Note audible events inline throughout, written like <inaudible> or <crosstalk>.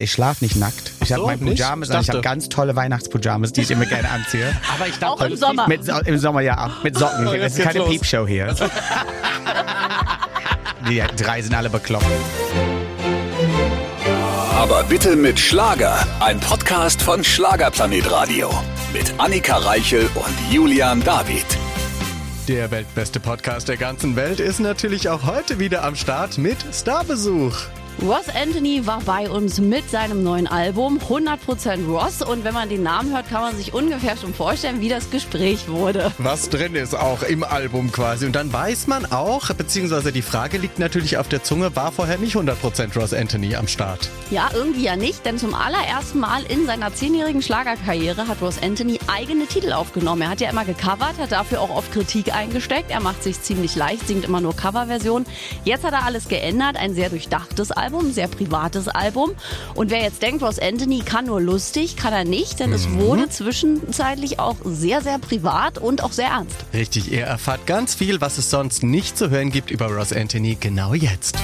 Ich schlafe nicht nackt. Ich habe So, meine? Pyjamas Ich. Ich habe ganz tolle Weihnachtspyjamas, die ich immer gerne anziehe. <laughs> Aber ich Auch dachte, im Sommer. Mit, So- Im Sommer ja auch. Mit Socken. Oh, das jetzt ist keine los. Piepshow hier. <laughs> Die drei sind alle bekloppt. Aber bitte mit Schlager. Ein Podcast von Schlagerplanet Radio. Mit Annika Reichel und Julian David. der weltbeste Podcast der ganzen Welt ist natürlich auch heute wieder am Start mit Starbesuch. Ross Anthony war bei uns mit seinem neuen Album 100% Ross und wenn man den Namen hört, kann man sich ungefähr schon vorstellen, wie das Gespräch wurde. Was drin ist auch im Album quasi. Und dann weiß man auch, beziehungsweise die Frage liegt natürlich auf der Zunge, war vorher nicht 100% Ross Anthony am Start? Ja, irgendwie ja nicht, denn zum allerersten Mal in seiner zehnjährigen Schlagerkarriere hat Ross Anthony eigene Titel aufgenommen. Er hat ja immer gecovert, hat dafür auch oft Kritik eingesteckt. Er macht sich ziemlich leicht, singt immer nur Coverversionen. Jetzt hat er alles geändert, ein sehr durchdachtes Album, ein sehr privates Album. Und wer jetzt denkt, Ross Anthony kann nur lustig, kann er nicht, denn es wurde zwischenzeitlich auch sehr, sehr privat und auch sehr ernst. Richtig, ihr erfahrt ganz viel, was es sonst nicht zu hören gibt über Ross Anthony genau jetzt.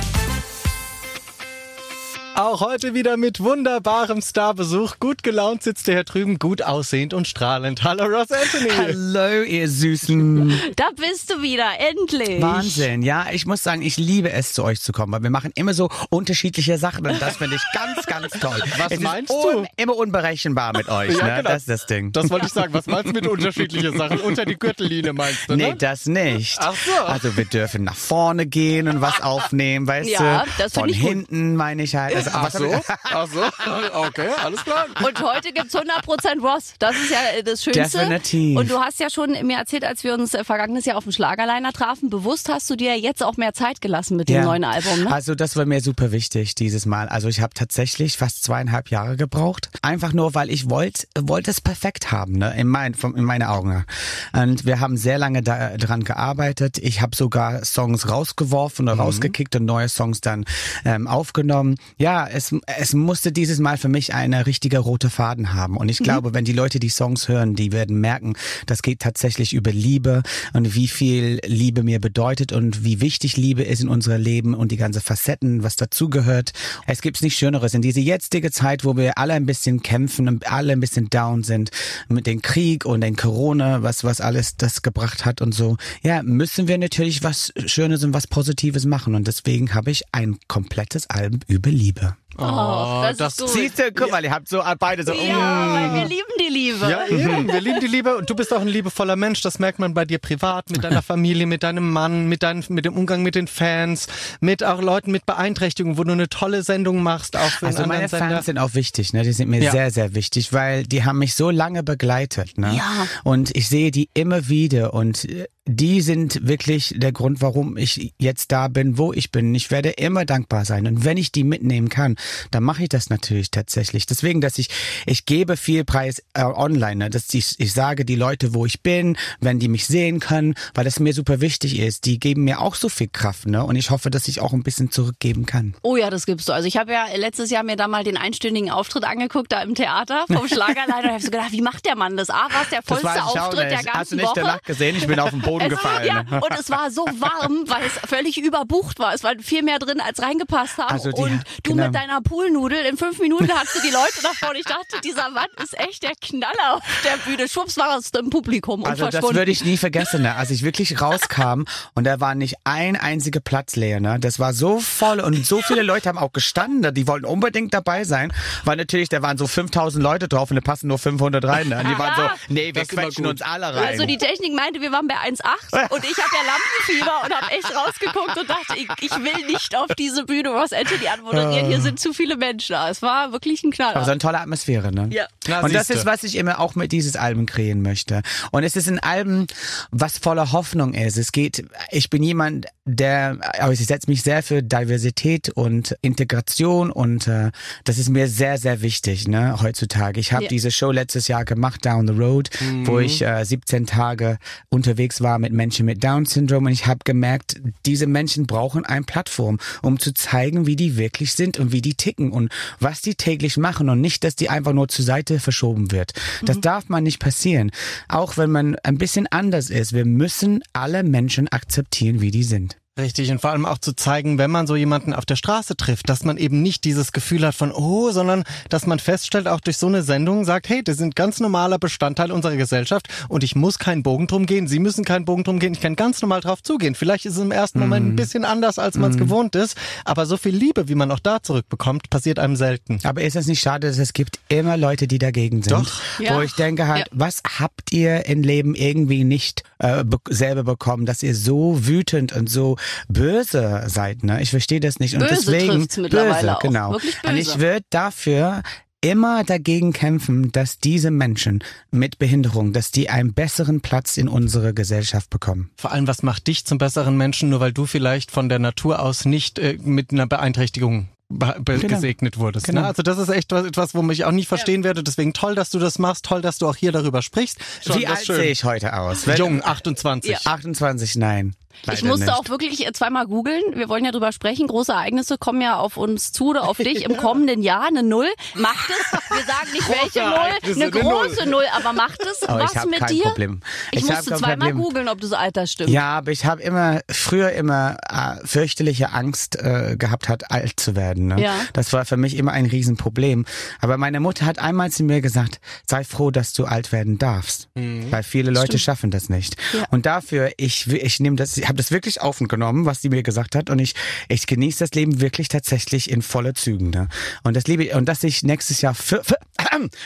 Auch heute wieder mit wunderbarem Starbesuch. Gut gelaunt sitzt er hier drüben, gut aussehend und strahlend. Hallo Ross Anthony. Hallo, ihr Süßen. Da bist du wieder, endlich. Wahnsinn. Ja, ich muss sagen, ich liebe es, zu euch zu kommen, weil wir machen immer so unterschiedliche Sachen und das finde ich ganz, ganz toll. Was es meinst ist du? un immer unberechenbar mit euch, Ja, ne? genau. Das ist das Ding. Das wollte ich sagen. Was meinst du mit unterschiedliche Sachen? Unter die Gürtellinie meinst du, ne? Nee, das nicht. Ach so. Also wir dürfen nach vorne gehen und was <laughs> aufnehmen, weißt Ja, du? das Von ich gut. hinten meine ich halt. Also, Ach so? Ach so? Okay, alles klar. Und heute gibt's 100% Ross. Das ist ja äh, das Schönste. Definitiv. Und du hast ja schon mir erzählt, als wir uns äh, vergangenes Jahr auf dem Schlagerliner trafen, bewusst hast du dir jetzt auch mehr Zeit gelassen mit dem Ja. neuen Album, ne? Also das war mir super wichtig dieses Mal. Also ich habe tatsächlich fast zweieinhalb Jahre gebraucht. Einfach nur, weil ich wollte wollte es perfekt haben, ne? in, mein, von- in meine Augen. Und wir haben sehr lange da, dran gearbeitet. Ich habe sogar Songs rausgeworfen oder rausgekickt und neue Songs dann ähm, aufgenommen. Ja, es, es musste dieses Mal für mich eine richtige rote Faden haben. Und ich glaube, wenn die Leute die Songs hören, die werden merken, das geht tatsächlich über Liebe und wie viel Liebe mir bedeutet und wie wichtig Liebe ist in unserem Leben und die ganze Facetten, was dazugehört. Es gibt nichts Schöneres in diese jetzige Zeit, wo wir alle ein bisschen kämpfen und alle ein bisschen down sind mit dem Krieg und den Corona, was, was alles das gebracht hat und so. Ja, müssen wir natürlich was Schönes und was Positives machen. Und deswegen habe ich ein komplettes Album über Liebe weiter. Oh, das, das ist gut. Siehst du, guck mal, ihr habt so beide so. ja, mm. weil wir lieben die Liebe. Ja, eben. Wir lieben die Liebe und du bist auch ein liebevoller Mensch. Das merkt man bei dir privat, mit deiner <laughs> Familie, mit deinem Mann, mit, dein, mit dem Umgang mit den Fans, mit auch Leuten mit Beeinträchtigungen, wo du eine tolle Sendung machst, auch für Also meine Sender. Fans sind auch wichtig, ne? Die sind mir Ja. sehr, sehr wichtig, weil die haben mich so lange begleitet, ne? Ja. Und ich sehe die immer wieder und äh, die sind wirklich der Grund, warum ich jetzt da bin, wo ich bin. Ich werde immer dankbar sein. Und wenn ich die mitnehmen kann, dann mache ich das natürlich tatsächlich. Deswegen, dass ich, ich gebe viel Preis äh, online, ne? dass ich, ich sage die Leute, wo ich bin, wenn die mich sehen können, weil das mir super wichtig ist. Die geben mir auch so viel Kraft, ne? Und ich hoffe, dass ich auch ein bisschen zurückgeben kann. Oh ja, das gibst du. Also ich habe ja letztes Jahr mir da mal den einstündigen Auftritt angeguckt, da im Theater vom Schlagerleiter. Und habe so gedacht, wie macht der Mann das? A, war es der vollste Auftritt der ganzen Hast du nicht Woche. danach gesehen? Ich bin auf den Boden gefallen. ja, und es war so warm, weil es völlig überbucht war. Es war viel mehr drin, als reingepasst haben. Also die- und du genau. mit deiner Poolnudel, in fünf Minuten du die Leute davor. Und ich dachte, dieser Mann ist echt der Knaller auf der Bühne. Schwupps war es im Publikum und Also das würde ich nie vergessen, ne? als ich wirklich rauskam und da war nicht ein einziger Platz leer. Ne? Das war so voll und so viele Leute haben auch gestanden, ne? die wollten unbedingt dabei sein, weil natürlich, da waren so 5000 Leute drauf und da passen nur 500 rein. Ne? Und die waren so, nee, wir quetschen uns alle rein. Also die Technik meinte, wir waren bei 1,8 und ich habe ja Lampenfieber und habe echt rausgeguckt und dachte, ich, ich will nicht auf diese Bühne Ross Anthony anmoderieren. Hier sind zu viele Menschen da. Es war wirklich ein Knaller. Aber so eine tolle Atmosphäre, ne? Ja. Na, und das ist, was ich immer auch mit dieses Album kreieren möchte. Und es ist ein Album, was voller Hoffnung ist. Es geht, ich bin jemand, der, aber ich setze mich sehr für Diversität und Integration und äh, das ist mir sehr, sehr wichtig, ne, heutzutage. Ich habe Ja. diese Show letztes Jahr gemacht, Down the Road, wo ich äh, 17 Tage unterwegs war mit Menschen mit Down-Syndrom und ich habe gemerkt, diese Menschen brauchen eine Plattform, um zu zeigen, wie die wirklich sind und wie die ticken und was die täglich machen und nicht, dass die einfach nur zur Seite verschoben wird. Das darf man nicht passieren. Auch wenn man ein bisschen anders ist. Wir müssen alle Menschen akzeptieren, wie die sind. Richtig, und vor allem auch zu zeigen, wenn man so jemanden auf der Straße trifft, dass man eben nicht dieses Gefühl hat von, oh, sondern dass man feststellt, auch durch so eine Sendung sagt, hey, das sind ganz normaler Bestandteil unserer Gesellschaft und ich muss keinen Bogen drum gehen, Sie müssen keinen Bogen drum gehen, ich kann ganz normal drauf zugehen. Vielleicht ist es im ersten Moment ein bisschen anders, als man es gewohnt ist, aber so viel Liebe, wie man auch da zurückbekommt, passiert einem selten. Aber ist es nicht schade, dass es gibt immer Leute, die dagegen sind? Doch. Ja. Wo ich denke halt, Ja. was habt ihr im Leben irgendwie nicht äh, be selber bekommen, dass ihr so wütend und so böse seid? Ne? Ich verstehe das nicht. Und Böse deswegen böse, auch. genau. Wirklich Und ich böse. würde dafür immer dagegen kämpfen, dass diese Menschen mit Behinderung, dass die einen besseren Platz in unserer Gesellschaft bekommen. Vor allem, was macht dich zum besseren Menschen, nur weil du vielleicht von der Natur aus nicht äh, mit einer Beeinträchtigung be be Genau. gesegnet wurdest. Genau. Ne? Also das ist echt was, etwas, wo ich auch nicht verstehen werde. Deswegen toll, dass du das machst, toll, dass du auch hier darüber sprichst. Schon, Wie alt sehe ich heute aus? Wenn- Jung, 28. Ja. 28, nein. Ich leider musste nicht. auch wirklich äh, zweimal googeln. Wir wollen ja drüber sprechen. Große Ereignisse kommen ja auf uns zu oder auf dich <laughs> im kommenden Jahr. Eine Null. Macht es. Wir sagen nicht welche Null. Eine große Null. aber macht es Aber ich was mit kein dir? Problem. Ich, Ich musste zweimal Problem. googeln, ob das Alter stimmt. Ja, aber ich habe immer früher immer äh, fürchterliche Angst äh, gehabt hat, alt zu werden. Ne? Ja. Das war für mich immer ein Riesenproblem. Aber meine Mutter hat einmal zu mir gesagt, sei froh, dass du alt werden darfst, weil viele Leute schaffen das nicht. Ja. Und dafür ich ich nehme das, ich habe das wirklich aufgenommen, was sie mir gesagt hat, und ich ich genieße das Leben wirklich tatsächlich in volle Zügen. Ne? Und das liebe ich, und dass ich nächstes Jahr für, für,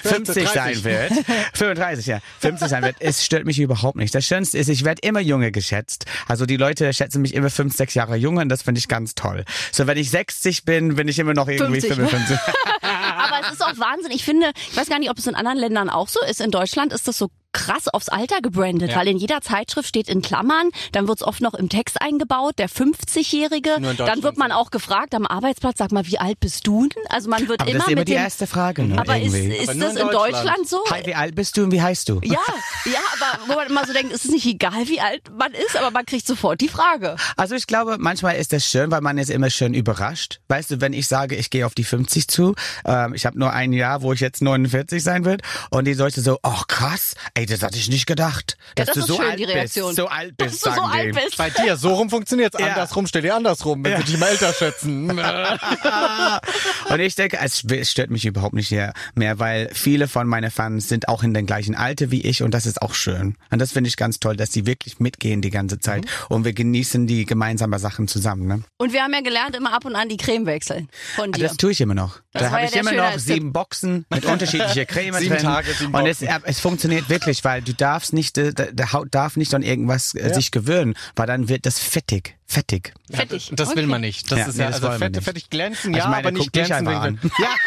50 sein 30. wird, <laughs> 35 ja, 50 sein wird, es stört mich überhaupt nicht. Das Schönste ist, ich werde immer junge geschätzt. Also die Leute schätzen mich immer fünf, sechs Jahre jünger und das finde ich ganz toll. So wenn ich 60 bin, bin ich immer noch irgendwie 50. 55. <laughs> <laughs> Aber es ist auch Wahnsinn. Ich finde, ich weiß gar nicht, ob es in anderen Ländern auch so ist. In Deutschland ist das so krass aufs Alter gebrandet, Ja. weil in jeder Zeitschrift steht in Klammern, dann wird's oft noch im Text eingebaut, der 50-Jährige. Nur in Dann wird man auch gefragt am Arbeitsplatz, sag mal, wie alt bist du denn? Also man wird Aber immer das ist immer mit die dem, erste Frage. Ne, aber ist, irgendwie. ist Aber nur das in Deutschland. Deutschland so? Hi, wie alt bist du und wie heißt du? Ja, ja, aber wo man immer so denkt, es ist nicht egal, wie alt man ist, aber man kriegt sofort die Frage. Also ich glaube, manchmal ist das schön, weil man ist immer schön überrascht. Weißt du, wenn ich sage, ich gehe auf die 50 zu, ähm, ich habe nur ein Jahr, wo ich jetzt 49 sein wird, und die Leute so, oh krass, ey, das hatte ich nicht gedacht, Ja, dass das du ist so schön, alt die Reaktion. bist, so alt Dass bist, du so sagen alt bist. Bei dir, so rum funktioniert's. Ja. Andersrum steht dir andersrum, wenn Ja. sie dich mal älter schätzen. <laughs> <laughs> Und ich denke, es es stört mich überhaupt nicht mehr, weil viele von meinen Fans sind auch in dem gleichen Alter wie ich und das ist auch schön. Und das finde ich ganz toll, dass sie wirklich mitgehen die ganze Zeit Mhm. und wir genießen die gemeinsamen Sachen zusammen. Ne? Und wir haben ja gelernt, immer ab und an die Creme wechseln von dir. Das tue ich immer noch. Das da habe ja ich immer noch sieben Boxen mit unterschiedlicher Creme Sieben drin. Tage, sieben und es, Boxen. es funktioniert wirklich, weil du darfst nicht, der, der Haut darf nicht an irgendwas äh, sich gewöhnen, weil dann wird das fettig. Fettig. Fettig. Das will Okay. man nicht. Das Ja, ist nee, ja das also wollen wir fett, nicht. fettig glänzen, Also ja, ich meine, aber nicht glänzen. wegen- Ja. <laughs>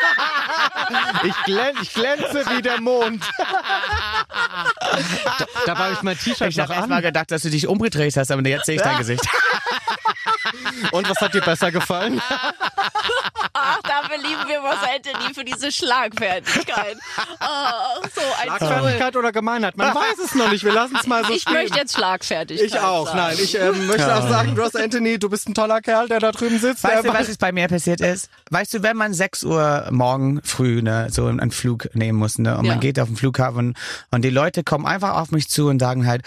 Ich, glän, ich glänze wie der Mond. da, dabei habe ich mein T-Shirt Ich habe erst mal an. gedacht, dass du dich umgedreht hast, aber jetzt sehe ich dein <laughs> Gesicht. Und was hat dir besser gefallen? Ach, lieben wir Ross Anthony für diese Schlagfertigkeit. <laughs> Oh, so ein. Schlagfertigkeit oder Gemeinheit? Man weiß es noch nicht. Wir lassen es mal so Ich stehen. möchte jetzt Schlagfertigkeit ich auch. sagen. Nein, ich ähm, möchte auch sagen, Ross Anthony, du bist ein toller Kerl, der da drüben sitzt. Weißt du, was es bei mir passiert ist? Weißt du, wenn man 6 Uhr morgen früh ne, so einen Flug nehmen muss ne, und Ja. man geht auf den Flughafen und die Leute kommen einfach auf mich zu und sagen halt,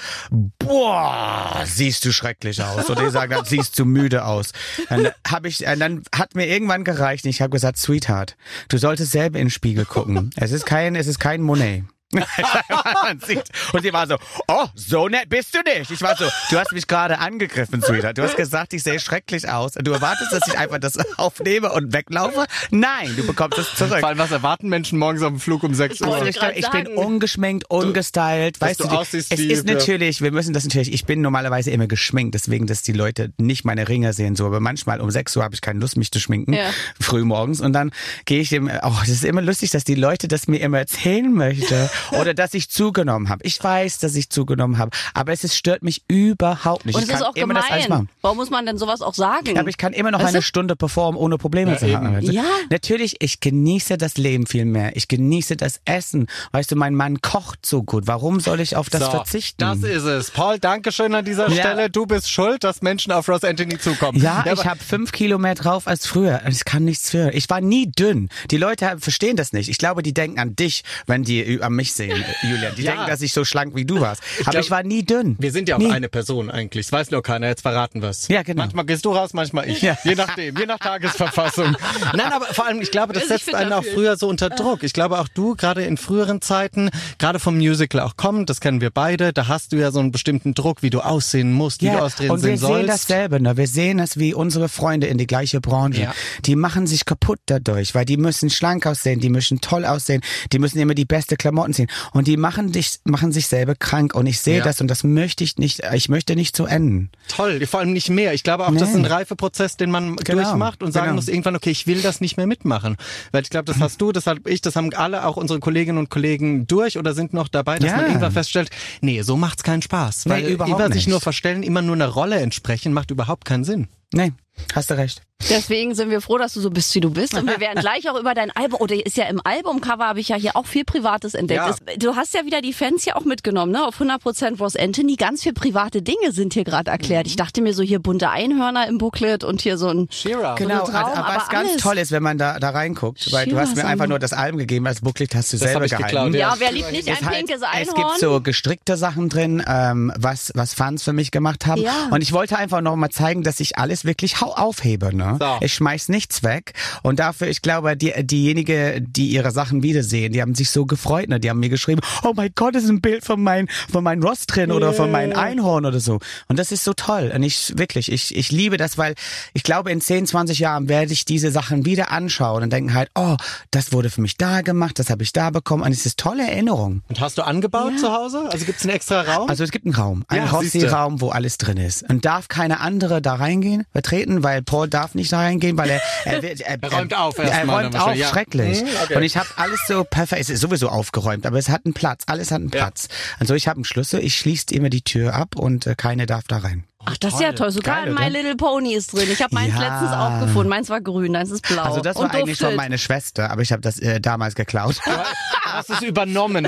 boah, siehst du schrecklich aus. Oder die sagen halt, siehst du müde aus. Dann hab ich, äh, dann hat mir irgendwann gereicht und ich habe gesagt, Sweetheart, du solltest selber in den Spiegel gucken. Es ist kein, es ist kein Monet. Man <laughs> sieht. Und sie war so, oh, so nett bist du nicht. Ich war so, du hast mich gerade angegriffen, Sweetheart. Du hast gesagt, ich sehe schrecklich aus. Und du erwartest, dass ich einfach das <laughs> aufnehme und weglaufe? Nein, du bekommst es zurück. Vor allem, was erwarten Menschen morgens auf dem Flug um 6 Uhr? Ich, ich bin ungeschminkt, ungestylt. Weißt du du, die- aussiehst es ist ja. natürlich, wir müssen das natürlich, ich bin normalerweise immer geschminkt, deswegen, dass die Leute nicht meine Ringe sehen, so. Aber manchmal um 6 Uhr habe ich keine Lust, mich zu schminken. Ja. Früh morgens. Und dann gehe ich dem, oh, das ist immer lustig, dass die Leute das mir immer erzählen möchten. <laughs> <laughs> Oder dass ich zugenommen habe. Ich weiß, dass ich zugenommen habe. Aber es ist, stört mich überhaupt nicht. Und ich es ist auch immer gemein. Warum muss man denn sowas auch sagen? Aber ich kann immer noch Weißt eine du? Stunde performen, ohne Probleme zu haben. Ja. Natürlich, ich genieße das Leben viel mehr. Ich genieße das Essen. Weißt du, mein Mann kocht so gut. Warum soll ich auf das So, verzichten? Das ist es. Paul, danke schön an dieser Ja. Stelle. Du bist schuld, dass Menschen auf Ross Anthony zukommen. ja, ich aber- habe fünf Kilo mehr drauf als früher. Ich kann nichts für. Ich war nie dünn. Die Leute verstehen das nicht. Ich glaube, die denken an dich, wenn die an mich sehen, Julian. Die Ja. denken, dass ich so schlank wie du warst. Aber glaub, ich war nie dünn. Wir sind ja auch nie. eine Person eigentlich. Das weiß nur keiner. Jetzt verraten wir's. Ja, genau. Manchmal gehst du raus, manchmal ich. Ja. Je nachdem, je nach Tagesverfassung. <laughs> Nein, aber vor allem, ich glaube, das Also ich setzt einen auch früher so unter Druck. Ich glaube auch du, gerade in früheren Zeiten, gerade vom Musical auch kommend, das kennen wir beide, da hast du ja so einen bestimmten Druck, wie du aussehen musst, wie du aussehen und wir sehen sollst. sehen dasselbe, ne? Wir sehen es wie unsere Freunde in die gleiche Branche. Ja. Die machen sich kaputt dadurch, weil die müssen schlank aussehen, die müssen toll aussehen, die müssen immer die beste Klamotten ziehen und die machen dich, machen sich selber krank und ich sehe Ja. das und das möchte ich nicht, ich möchte nicht so enden. Toll, vor allem nicht mehr. Ich glaube auch, das ist ein Nee. Reifeprozess, den man Genau, durchmacht und sagen genau. muss irgendwann, okay, ich will das nicht mehr mitmachen. Weil ich glaube, das hast du, das hab ich, das haben alle, auch unsere Kolleginnen und Kollegen durch oder sind noch dabei, dass Ja. man irgendwann feststellt, nee, so macht's keinen Spaß. Nee, Weil überhaupt immer sich nicht. nur verstellen, immer nur einer Rolle entsprechen, macht überhaupt keinen Sinn. Nee, hast du recht. Deswegen sind wir froh, dass du so bist, wie du bist. Und wir werden <laughs> gleich auch über dein Album, oder ist ja im Albumcover, habe ich ja hier auch viel Privates entdeckt. Ja. Es- Du hast ja wieder die Fans ja auch mitgenommen, ne? Auf 100% Ross Anthony. Ganz viel private Dinge sind hier gerade erklärt. Ich dachte mir so hier bunte Einhörner im Booklet und hier so ein... Shira. Genau, Traum, also, aber was ganz alles. toll ist, wenn man da, da reinguckt, weil du Shiva hast mir einfach nur das Album gegeben, das Booklet hast du Das selber ich gehalten. geklaut, Ja, wer liebt nicht Es ein halt- pinkes Es Einhorn? gibt so gestrickte Sachen drin, ähm, was, was Fans für mich gemacht haben. Ja. Und ich wollte einfach noch mal zeigen, dass ich alles wirklich hau- aufhebe. Ne? So. Ich schmeiß nichts weg. Und dafür, ich glaube, die, diejenige, die ihre Sachen wiedersehen, die haben sich so gefreut. Ne? Die haben mir geschrieben, oh mein Gott, ist ein Bild von meinem von meinem Ross drin oder von meinem Einhorn oder so. Und das ist so toll. Und ich wirklich, ich, ich liebe das, weil ich glaube, in 10, 20 Jahren werde ich diese Sachen wieder anschauen und denken halt, oh, das wurde für mich da gemacht, das habe ich da bekommen. Und es ist tolle Erinnerung. Und hast du angebaut zu Hause? Also gibt's einen extra Raum? Also es gibt einen Raum, einen Ja. Rossi-Raum, wo alles drin ist. Und darf keine andere da reingehen, vertreten, weil Paul darf nicht da reingehen, weil er <laughs> er, wird- er, Er räumt auf Er räumt auf, ja. schrecklich. Mhm, okay. Und ich habe alles so perfekt, es ist sowieso aufgeräumt, aber es hat einen Platz, alles hat einen Ja. Platz. Also ich habe einen Schlüssel, ich schließe immer die Tür ab und äh, keine darf da rein. Ach, das ist ja toll. Sogar Geil, in My? Little Pony ist drin. Ich habe meins Ja. letztens auch gefunden. Meins war grün, deins ist blau. Also das war und eigentlich schon meine Schwester, aber ich habe das äh, damals geklaut. hast es übernommen.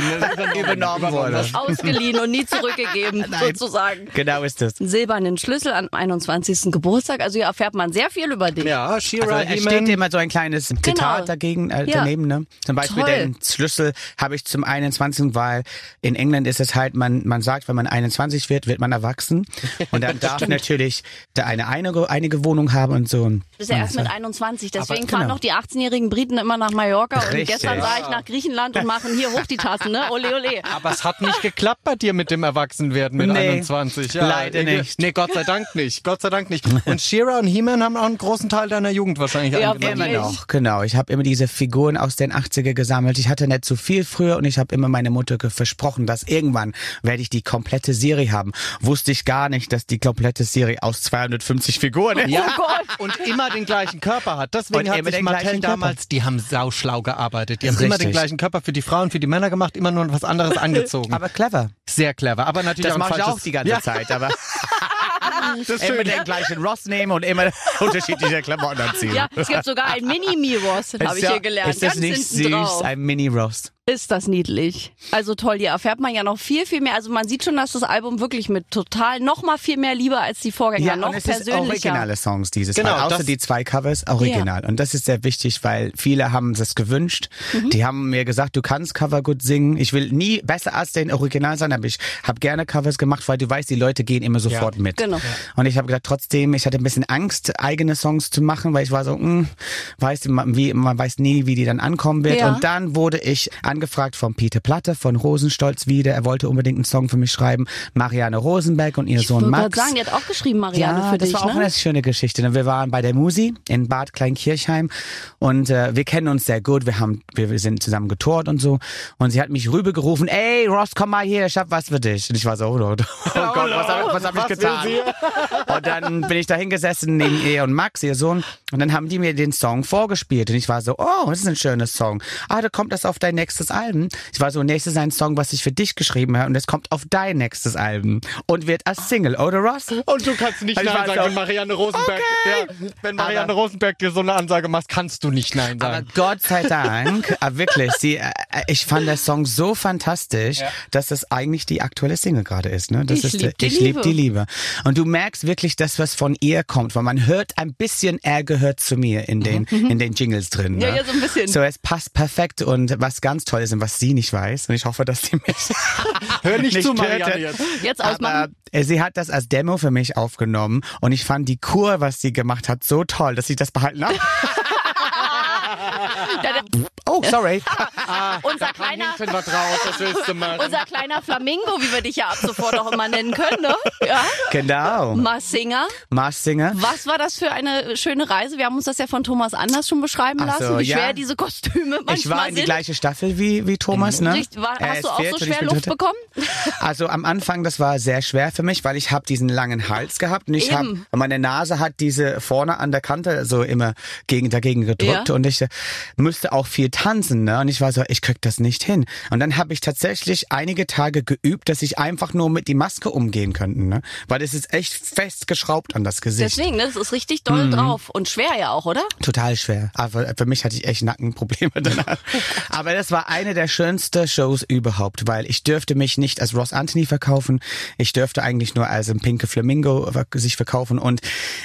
Übernommen wurde. Ausgeliehen und nie zurückgegeben, <laughs> sozusagen. genau ist es. Einen silbernen Schlüssel am 21. Geburtstag. Also hier erfährt man sehr viel über dich. Ja, Shira, Also steht immer so ein kleines Zitat dagegen, äh, Ja. daneben. Ne? Zum Beispiel Toll. den Schlüssel habe ich zum 21. Weil in England ist es halt, man, man sagt, wenn man 21 wird, wird man erwachsen. Und dann darf natürlich der eine einige, einige Wohnung haben und so. Du bist ja erst mit 21, deswegen fahren genau. noch die 18-jährigen Briten immer nach Mallorca und Richtig. gestern sah ich nach Griechenland und machen hier hoch die Tassen, ne? Ole, ole. Aber es hat nicht geklappt bei dir mit dem Erwachsenwerden mit Nee, 21. leider irgendwie- nicht. Nee, Gott sei Dank nicht. Gott sei Dank nicht. Und Shira und He-Man haben auch einen großen Teil deiner Jugend wahrscheinlich Ja. Immer noch, genau. Ich habe immer diese Figuren aus den 80er gesammelt. Ich hatte nicht zu viel früher und ich habe immer meine Mutter versprochen, dass irgendwann werde ich die komplette Serie haben. Wusste ich gar nicht, dass die komplette Serie aus 250 Figuren. Ja, und immer den gleichen Körper hat. Deswegen Und hat sich Mattel Körper. damals, die haben sauschlau gearbeitet. Die haben Richtig. immer den gleichen Körper für die Frauen, für die Männer gemacht, immer nur was anderes <laughs> angezogen. Aber clever. Sehr clever. Aber natürlich Das mache ich auch die ganze ja, Zeit, aber <laughs> Das ist immer schön. den gleichen Ross nehmen und immer <laughs> unterschiedliche Klamotten anziehen. Ja, es gibt sogar ein Mini-Me-Ross, habe ich ja- hier gelernt. Ist das Ganz nicht süß? drauf. Ein Mini-Ross. Ist das niedlich. Also toll, hier erfährt man ja noch viel, viel mehr. Also man sieht schon, dass das Album wirklich mit total noch mal viel mehr Liebe als die Vorgänger, Ja, noch und es ist persönlicher. originale Songs dieses Genau, Mal. Außer das- die zwei Covers, original. Und das ist sehr wichtig, weil viele haben es gewünscht. Mhm. Die haben mir gesagt, du kannst Cover gut singen. Ich will nie besser als den Original sein, aber ich habe gerne Covers gemacht, weil du weißt, die Leute gehen immer sofort mit. Genau. Und ich habe gesagt, trotzdem, ich hatte ein bisschen Angst, eigene Songs zu machen, weil ich war so, mh, weißt du, man, wie, man weiß nie, wie die dann ankommen wird. Ja. Und dann wurde ich angefragt von Peter Platte, von Rosenstolz wieder. Er wollte unbedingt einen Song für mich schreiben. Marianne Rosenberg und ihr Ich Sohn Max. gerade sagen, die hat auch geschrieben, Marianne, Ja, für das dich, war auch ne? eine schöne Geschichte. Wir waren bei der Musi in Bad Kleinkirchheim und äh, wir kennen uns sehr gut. Wir haben, wir, sind zusammen getourt und so. Und sie hat mich rübergerufen, ey Ross, komm mal hier, ich hab was für dich. Und ich war so, oh, Gott, oh Gott was habe was hab ich Was getan? will Und dann bin ich da hingesessen neben ihr und Max, ihr Sohn. Und dann haben die mir den Song vorgespielt. Und ich war so, oh, das ist ein schönes Song. Ah, da kommt das auf dein nächstes Album. Ich war so, nächstes ist ein Song, was ich für dich geschrieben habe. Und es kommt auf dein nächstes Album. Und wird als Single, oder Ross? Und du kannst nicht Ich Nein sagen, so, wenn Marianne Rosenberg, okay. ja, wenn Marianne Aber- Rosenberg dir so eine Ansage macht, kannst du nicht Nein Aber sagen. Gott sei <laughs> Dank, äh, wirklich, sie, äh, äh, ich fand der Song so fantastisch, dass das eigentlich die aktuelle Single gerade ist. Ne? Das Ich ist, lieb die ich lieb Liebe. die Liebe. Und du merkst wirklich, dass was von ihr kommt, weil man hört ein bisschen, er gehört zu mir in den, in den Jingles drin. Mhm. Ja, ne? ja, so ein bisschen. So, es passt perfekt und was ganz toll ist und was sie nicht weiß, und ich hoffe, dass sie mich <laughs> Hör nicht, zu, tötet. Marianne, jetzt. Jetzt Aber ausmachen. äh, sie hat das als Demo für mich aufgenommen und ich fand die Kur, was sie gemacht hat, so toll, dass ich das behalten habe. <laughs> Oh, sorry. <laughs> unser kleiner, raus, unser kleiner Flamingo, wie wir dich ja ab sofort auch immer nennen können, ne? Ja. genau. Mars Singer. Mars Singer. Was war das für eine schöne Reise? Wir haben uns das ja von Thomas Anders schon beschreiben Ach so, lassen, wie ja. schwer diese Kostüme manchmal Ich war in die sind. gleiche Staffel wie, wie Thomas, ne? Richtig, war, hast du auch so schwer Luft bekommen? Also am Anfang, das war sehr schwer für mich, weil ich habe diesen langen Hals gehabt und ich habe meine Nase hat diese vorne an der Kante so immer gegen dagegen gedrückt Ja. und ich musste auch viel tanzen, ne? Und ich war so, ich krieg das nicht hin. Und dann habe ich tatsächlich einige Tage geübt, dass ich einfach nur mit die Maske umgehen könnte, ne? Weil es ist echt festgeschraubt an das Gesicht. Deswegen, ne, das ist richtig doll Mhm. drauf. Und schwer ja auch, oder? Total schwer. Aber für mich hatte ich echt Nackenprobleme <laughs> danach. Aber das war eine der schönsten Shows überhaupt, weil ich dürfte mich nicht als Ross Anthony verkaufen. Ich dürfte eigentlich nur als ein pinke Flamingo sich verkaufen und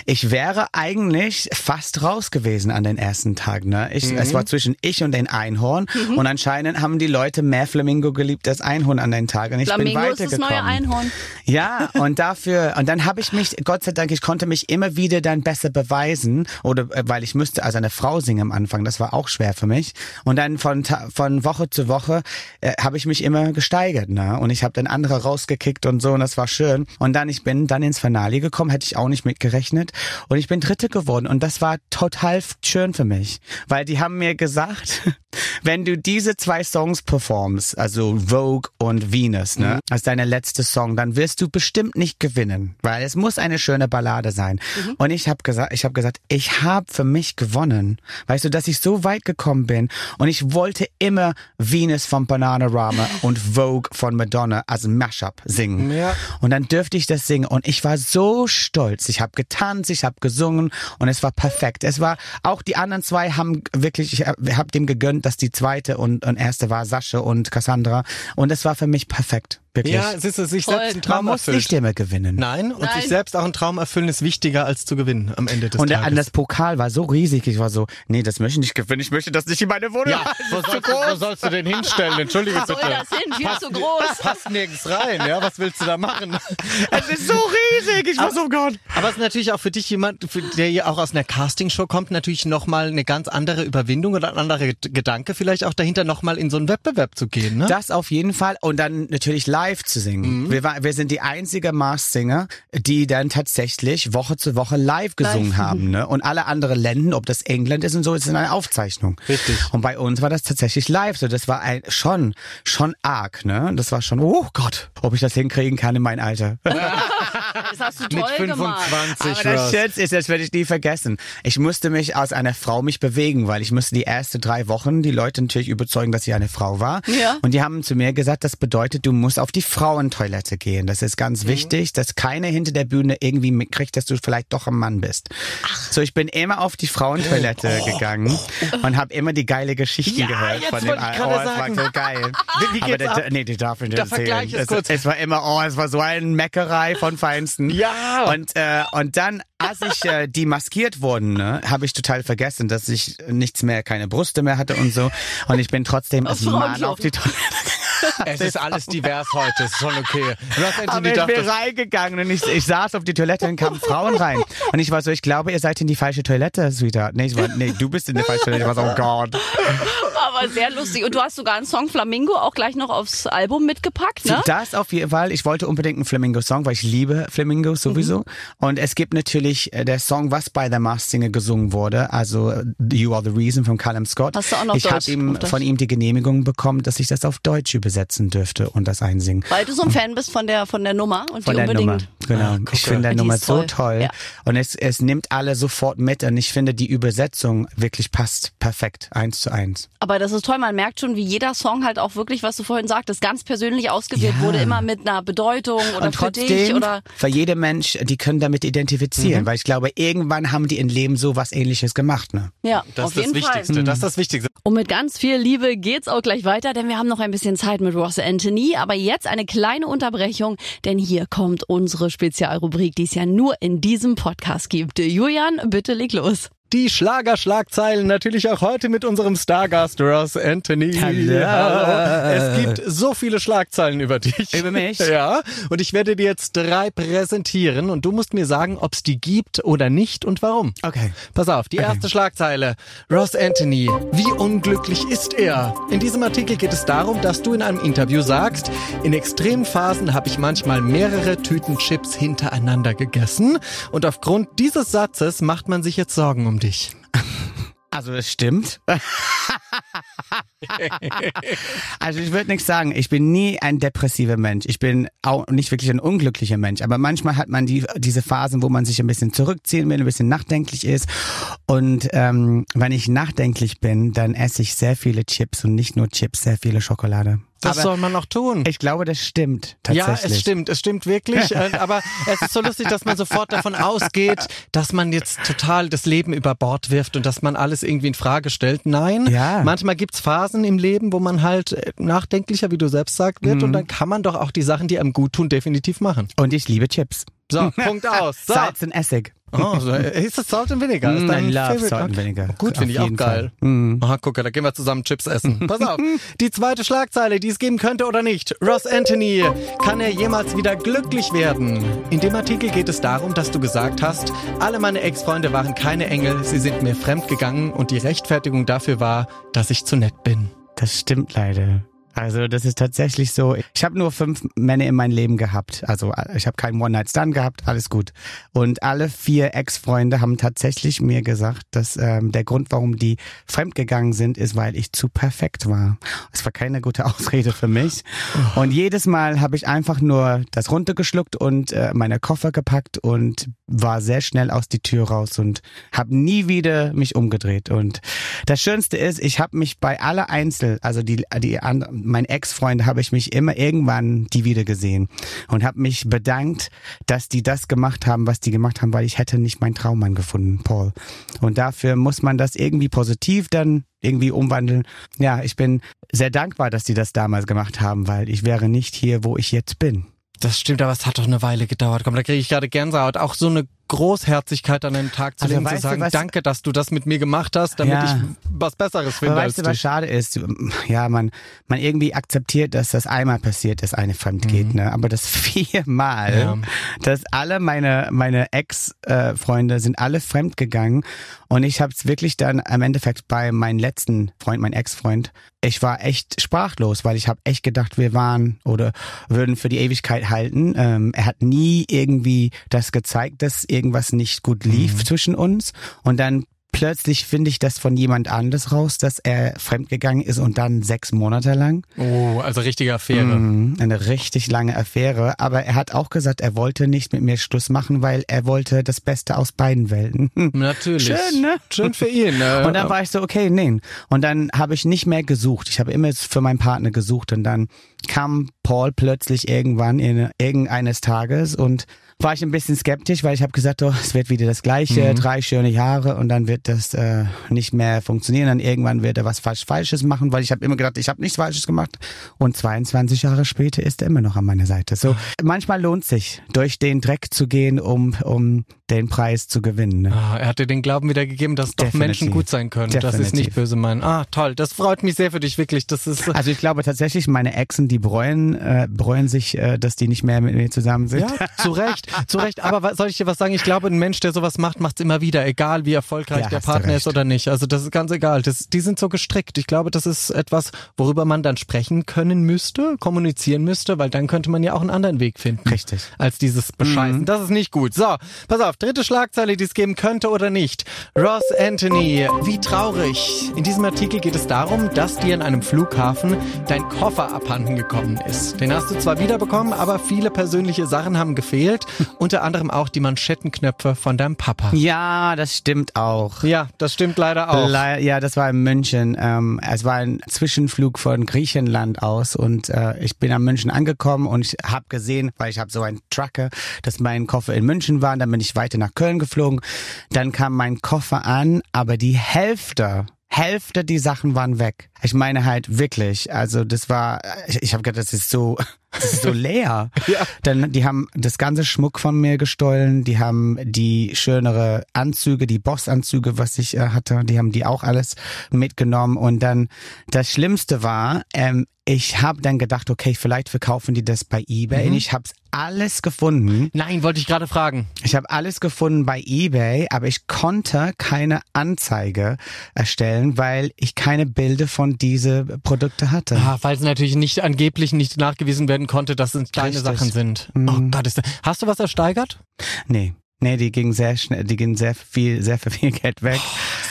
ich wäre eigentlich fast raus gewesen an den ersten Tag. Ne? Ich, Es war zwischen ich und den Einhorn und anscheinend haben die Leute mehr Flamingo geliebt als Einhorn an den Tag und ich Flamingo bin ist das neue Einhorn. Ja, und dafür, und dann habe ich mich, Gott sei Dank, ich konnte mich immer wieder dann besser beweisen, oder äh, weil ich müsste als eine Frau singen am Anfang, das war auch schwer für mich. Und dann von, von Woche zu Woche äh, habe ich mich immer gesteigert, ne? Und ich habe dann andere rausgekickt und so, und das war schön. Und dann, ich bin dann ins Finale gekommen, hätte ich auch nicht mitgerechnet. Und ich bin Dritte geworden. Und das war total schön für mich. Weil die haben mir gesagt, <laughs> wenn du diese zwei Songs performst, also Vogue und Venus, ne, als deine letzte Song, dann wirst du bestimmt nicht gewinnen, weil es muss eine schöne Ballade sein. Und ich habe gesagt, ich habe gesagt, ich habe für mich gewonnen, weißt du, dass ich so weit gekommen bin und ich wollte immer Venus von Bananarama <laughs> und Vogue von Madonna als Mashup singen. Ja. Und dann dürfte ich das singen und ich war so stolz. Ich habe getanzt, ich habe gesungen und es war perfekt. Es war auch die anderen zwei haben wirklich, ich habe hab dem gegönnt, dass die zweite und, und erste war Sascha und Cassandra und es war für mich perfekt. Wirklich. Ja, es ist es, sich Voll. selbst einen Man Traum muss erfüllt. nicht immer gewinnen. Nein, und Nein. sich selbst auch einen Traum erfüllen ist wichtiger als zu gewinnen am Ende des Und der, Tages. an das Pokal war so riesig. Ich war so, nee, das möchte ich nicht gewinnen. Ich möchte das nicht in meine Wohnung. ja, wo sollst, du, wo sollst du den hinstellen? Entschuldige Wo soll bitte. das hin? Viel zu groß. Passt nirgends rein, ja? Was willst du da machen? <laughs> Es ist so riesig. Ich war so, oh Gott. Aber es ist natürlich auch für dich jemand, für der ja auch aus einer Castingshow kommt, natürlich nochmal eine ganz andere Überwindung oder ein anderer Ged- Gedanke vielleicht auch dahinter, nochmal in so einen Wettbewerb zu gehen, ne? Das auf jeden Fall. Und dann natürlich live zu singen. Wir, war, wir sind die einzige Mars-Singer, die dann tatsächlich Woche zu Woche live gesungen Live. haben. Ne? Und alle anderen Länder, ob das England ist und so, ist in einer Aufzeichnung. Richtig. Und bei uns war das tatsächlich live. So, das war ein, schon, schon arg. Ne? Das war schon, oh Gott, ob ich das hinkriegen kann in mein Alter. <laughs> Das hast du Mit toll gemacht. 25 Aber das. Schönste ist, das werde ich nie vergessen. Ich musste mich als eine Frau mich bewegen, weil ich musste die ersten drei Wochen die Leute natürlich überzeugen, dass ich eine Frau war. Ja. Und die haben zu mir gesagt, das bedeutet, du musst auf die Frauentoilette gehen. Das ist Mhm. ganz wichtig, dass keiner hinter der Bühne irgendwie mitkriegt, dass du vielleicht doch ein Mann bist. So, ich bin immer auf die Frauentoilette gegangen und habe immer die geile Geschichten Ja, gehört jetzt von dem wollte ich Oh, es war sagen. so geil. Wie- wie Aber geht's der, ab? nee, die darf ich nicht Der erzählen. Es, kurz. es war immer, oh, es war so eine Meckerei von Feinsten. Ja. Und, äh, und dann, als ich äh, die maskiert wurden, ne, habe ich total vergessen, dass ich nichts mehr, keine Brüste mehr hatte und so. Und ich bin trotzdem als Mann auf die Toilette <laughs> Es ist alles divers heute, ist schon okay. Du hast Aber ich bin reingegangen und ich, ich saß auf die Toilette und kamen Frauen rein. Und ich war so, ich glaube, ihr seid in die falsche Toilette, Sweetheart. Nee, ich war, nee du bist in die falsche Toilette. Ich war so, oh Gott. Aber sehr lustig. Und du hast sogar einen Song Flamingo auch gleich noch aufs Album mitgepackt, ne? Das auf jeden Fall. Ich wollte unbedingt einen Flamingo-Song, weil ich liebe Flamingos sowieso. Mhm. Und es gibt natürlich äh, der Song, was bei The Masked Singer gesungen wurde, also äh, You Are the Reason von Callum Scott. Hast du auch noch ich habe von ihm die Genehmigung bekommen, dass ich das auf Deutsch übersetzen dürfte und das einsingen. Weil du so ein Fan bist von der, von der Nummer und Von die der unbedingt Nummer. Genau. Ah, ich finde der Die Nummer so toll. Ja. Und es, es nimmt alle sofort mit und ich finde die Übersetzung wirklich passt perfekt. Eins zu eins. Aber das ist toll, man merkt schon, wie jeder Song halt auch wirklich, was du vorhin sagtest, ganz persönlich ausgewählt Ja. wurde, immer mit einer Bedeutung oder und für dich trotzdem, oder für jede Mensch, die können damit identifizieren, weil ich glaube, irgendwann haben die im Leben so was ähnliches gemacht. Ne? ja, Das auf ist das jeden Fall. Wichtigste. Das ist das Wichtigste. Und mit ganz viel Liebe geht's auch gleich weiter, denn wir haben noch ein bisschen Zeit mit Ross Anthony. Aber jetzt eine kleine Unterbrechung, denn hier kommt unsere Spezialrubrik, die es ja nur in diesem Podcast gibt. Julian, bitte leg los. Die Schlagerschlagzeilen natürlich auch heute mit unserem Stargast Ross Anthony. Hallo. Es gibt so viele Schlagzeilen über dich. Über mich? <laughs> Ja. Und ich werde dir jetzt drei präsentieren und du musst mir sagen, ob es die gibt oder nicht und warum. Okay. Pass auf, die erste Schlagzeile. Ross Anthony, wie unglücklich ist er? In diesem Artikel geht es darum, dass du in einem Interview sagst, in extremen Phasen habe ich manchmal mehrere Tüten Chips hintereinander gegessen und aufgrund dieses Satzes macht man sich jetzt Sorgen um dich. <laughs> Also es stimmt. <laughs> also ich würde nichts sagen. Ich bin nie ein depressiver Mensch. Ich bin auch nicht wirklich ein unglücklicher Mensch. Aber manchmal hat man die, diese Phasen, wo man sich ein bisschen zurückziehen will, ein bisschen nachdenklich ist. Und ähm, wenn ich nachdenklich bin, dann esse ich sehr viele Chips und nicht nur Chips, sehr viele Schokolade. Das Aber soll man noch tun. ich glaube, das stimmt Ja, tatsächlich. es stimmt, es stimmt wirklich. <laughs> äh, aber es ist so lustig, dass man sofort davon ausgeht, dass man jetzt total das Leben über Bord wirft und dass man alles irgendwie in Frage stellt. Nein, Ja. manchmal gibt's Phasen im Leben, wo man halt äh, nachdenklicher, wie du selbst sagst, wird. Mhm. Und dann kann man doch auch die Sachen, die einem gut tun, definitiv machen. Und ich liebe Chips. So, Punkt aus. <laughs> So. Salz und Essig. Oh, so, äh, ist das Salt and Vinegar? Ist dein I love Favorite? Salt and. Vinegar. Gut, Auf finde ich auch geil. Mm. Aha, gucke, da gehen wir zusammen Chips essen. <laughs> Pass auf. Die zweite Schlagzeile, die es geben könnte oder nicht. Ross Anthony, kann er jemals wieder glücklich werden? In dem Artikel geht es darum, dass du gesagt hast, alle meine Ex-Freunde waren keine Engel, sie sind mir fremdgegangen und die Rechtfertigung dafür war, dass ich zu nett bin. Das stimmt leider. Also das ist tatsächlich so. Ich habe nur fünf Männer in meinem Leben gehabt. Also ich habe keinen One-Night-Stand gehabt, alles gut. Und alle vier Ex-Freunde haben tatsächlich mir gesagt, dass ähm, der Grund, warum die fremdgegangen sind, ist, weil ich zu perfekt war. Es war keine gute <laughs> Ausrede für mich. Und jedes Mal habe ich einfach nur das runtergeschluckt und äh, meine Koffer gepackt und war sehr schnell aus die Tür raus und habe nie wieder mich umgedreht. Und das Schönste ist, ich habe mich bei aller Einzel, also die, die anderen, mein Ex-Freunde, habe ich mich immer irgendwann die wieder gesehen und habe mich bedankt, dass die das gemacht haben, was die gemacht haben, weil ich hätte nicht meinen Traummann gefunden, Paul. Und dafür muss man das irgendwie positiv dann irgendwie umwandeln. Ja, ich bin sehr dankbar, dass die das damals gemacht haben, weil ich wäre nicht hier, wo ich jetzt bin. Das stimmt, aber es hat doch eine Weile gedauert. Komm, da kriege ich gerade Gänsehaut. Auch so eine Großherzigkeit an den Tag zu Also legen, zu du, sagen, was- danke, dass du das mit mir gemacht hast, damit Ja. ich was Besseres finde Aber weißt du, was schade ist? Ja, man, man irgendwie akzeptiert, dass das einmal passiert, dass eine fremd geht, ne? Aber das <laughs> viermal, Ja. dass alle meine, meine Ex-Freunde sind alle fremd gegangen und ich habe es wirklich dann am Endeffekt bei meinem letzten Freund, mein Ex-Freund, ich war echt sprachlos, weil ich habe echt gedacht, wir waren oder würden für die Ewigkeit halten. Ähm, er hat nie irgendwie das gezeigt, dass irgendwas nicht gut lief zwischen uns und dann plötzlich finde ich das von jemand anders raus, dass er fremdgegangen ist und dann sechs Monate lang. Oh, also richtige Affäre. Mhm, Eine richtig lange Affäre. Aber er hat auch gesagt, er wollte nicht mit mir Schluss machen, weil er wollte das Beste aus beiden Welten. <laughs> Natürlich. Schön, ne? Schön für ihn. Ne? Und dann war ich so, okay, nee. Und dann habe ich nicht mehr gesucht. Ich habe immer für meinen Partner gesucht und dann kam Paul plötzlich irgendwann in irgendeines Tages und war ich ein bisschen skeptisch, weil ich habe gesagt, oh, es wird wieder das Gleiche, drei schöne Jahre und dann wird das äh, nicht mehr funktionieren. Dann irgendwann wird er was falsch Falsches machen, weil ich habe immer gedacht, ich habe nichts Falsches gemacht. Und 22 Jahre später ist er immer noch an meiner Seite. So manchmal lohnt sich, durch den Dreck zu gehen, um um den Preis zu gewinnen. Ne? Ah, er hat dir den Glauben wiedergegeben, dass doch Definitiv. Menschen gut sein können. Das ist nicht Definitiv. böse meinen. Ah, toll. Das freut mich sehr für dich, wirklich. Das ist. Also ich glaube tatsächlich, meine Exen, die bereuen, äh, bereuen sich, äh, dass die nicht mehr mit mir zusammen sind. Ja, zu Recht, zu Recht. Aber soll ich dir was sagen? Ich glaube, ein Mensch, der sowas macht, macht es immer wieder, egal wie erfolgreich Ja, der Partner ist oder nicht. Also das ist ganz egal. Das, die sind so gestrickt. Ich glaube, das ist etwas, worüber man dann sprechen können müsste, kommunizieren müsste, weil dann könnte man ja auch einen anderen Weg finden. Richtig. Als dieses Bescheißen. Das ist nicht gut. So, pass auf, dritte Schlagzeile, die es geben könnte oder nicht. Ross Anthony, wie traurig. In diesem Artikel geht es darum, dass dir in einem Flughafen dein Koffer abhanden gekommen ist. Den hast du zwar wiederbekommen, aber viele persönliche Sachen haben gefehlt Unter anderem auch die Manschettenknöpfe von deinem Papa. Ja, das stimmt auch. Ja, das stimmt leider auch. Le ja, das war in München. Ähm, es war ein Zwischenflug von Griechenland aus und äh, ich bin an München angekommen und ich habe gesehen, weil ich habe so einen Trucker, dass mein Koffer in München war. Dann bin ich weiter nach Köln geflogen. Dann kam mein Koffer an, aber die Hälfte Hälfte die Sachen waren weg. Ich meine halt wirklich, also das war, ich, ich habe gedacht, das ist so, <laughs> das ist so leer. <laughs> Ja. Dann, die haben das ganze Schmuck von mir gestohlen, die haben die schönere Anzüge, die Bossanzüge, was ich äh, hatte, die haben die auch alles mitgenommen und dann das Schlimmste war, ähm, ich habe dann gedacht, okay, vielleicht verkaufen die das bei eBay. Und ich habe alles gefunden. Nein, wollte ich gerade fragen. Ich habe alles gefunden bei eBay, aber ich konnte keine Anzeige erstellen, weil ich keine Bilder von diese Produkte hatte. Ah, weil es natürlich nicht angeblich nicht nachgewiesen werden konnte, dass es kleine Richtig. Sachen sind. Mhm. Oh Gott, ist das, hast du was ersteigert? Nee. Nee, die ging sehr schnell, die ging sehr viel, sehr viel Geld weg.